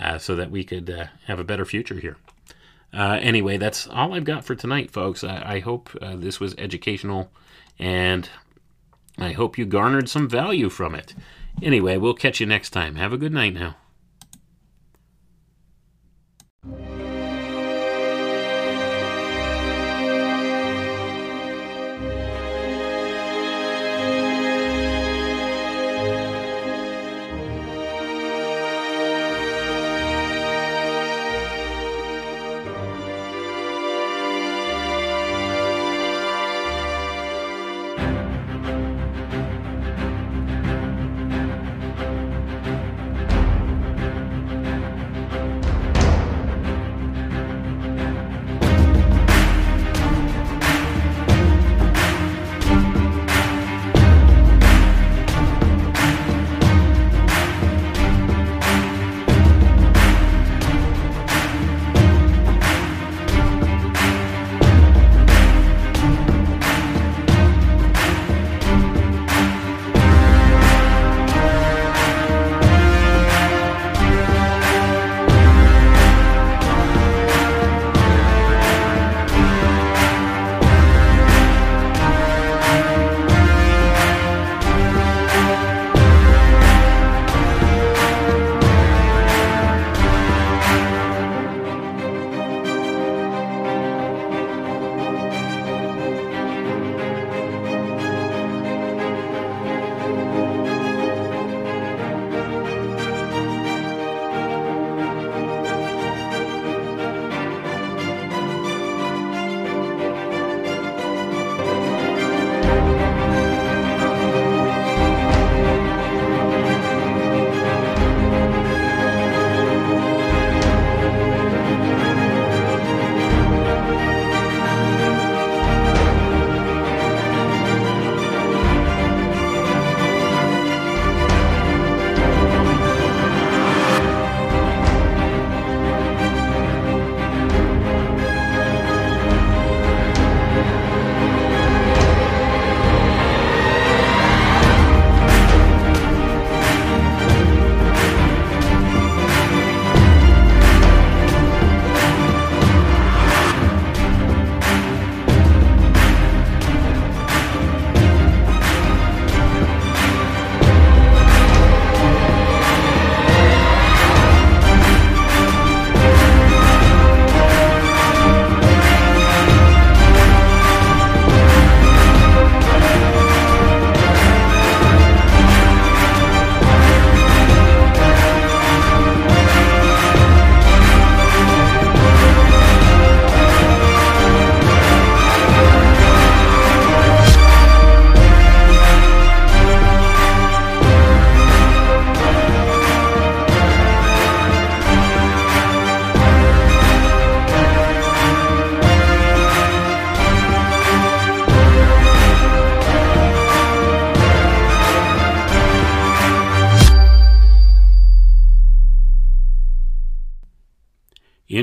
uh, so that we could uh, have a better future here. Uh, anyway, that's all I've got for tonight, folks. I, I hope this was educational, and I hope you garnered some value from it. Anyway, we'll catch you next time. Have a good night now.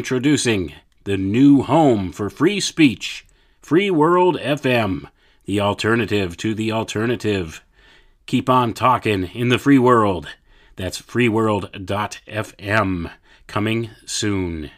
Introducing the new home for free speech, Free World FM, the alternative to the alternative. Keep on talking in the free world. That's freeworld.fm. Coming soon.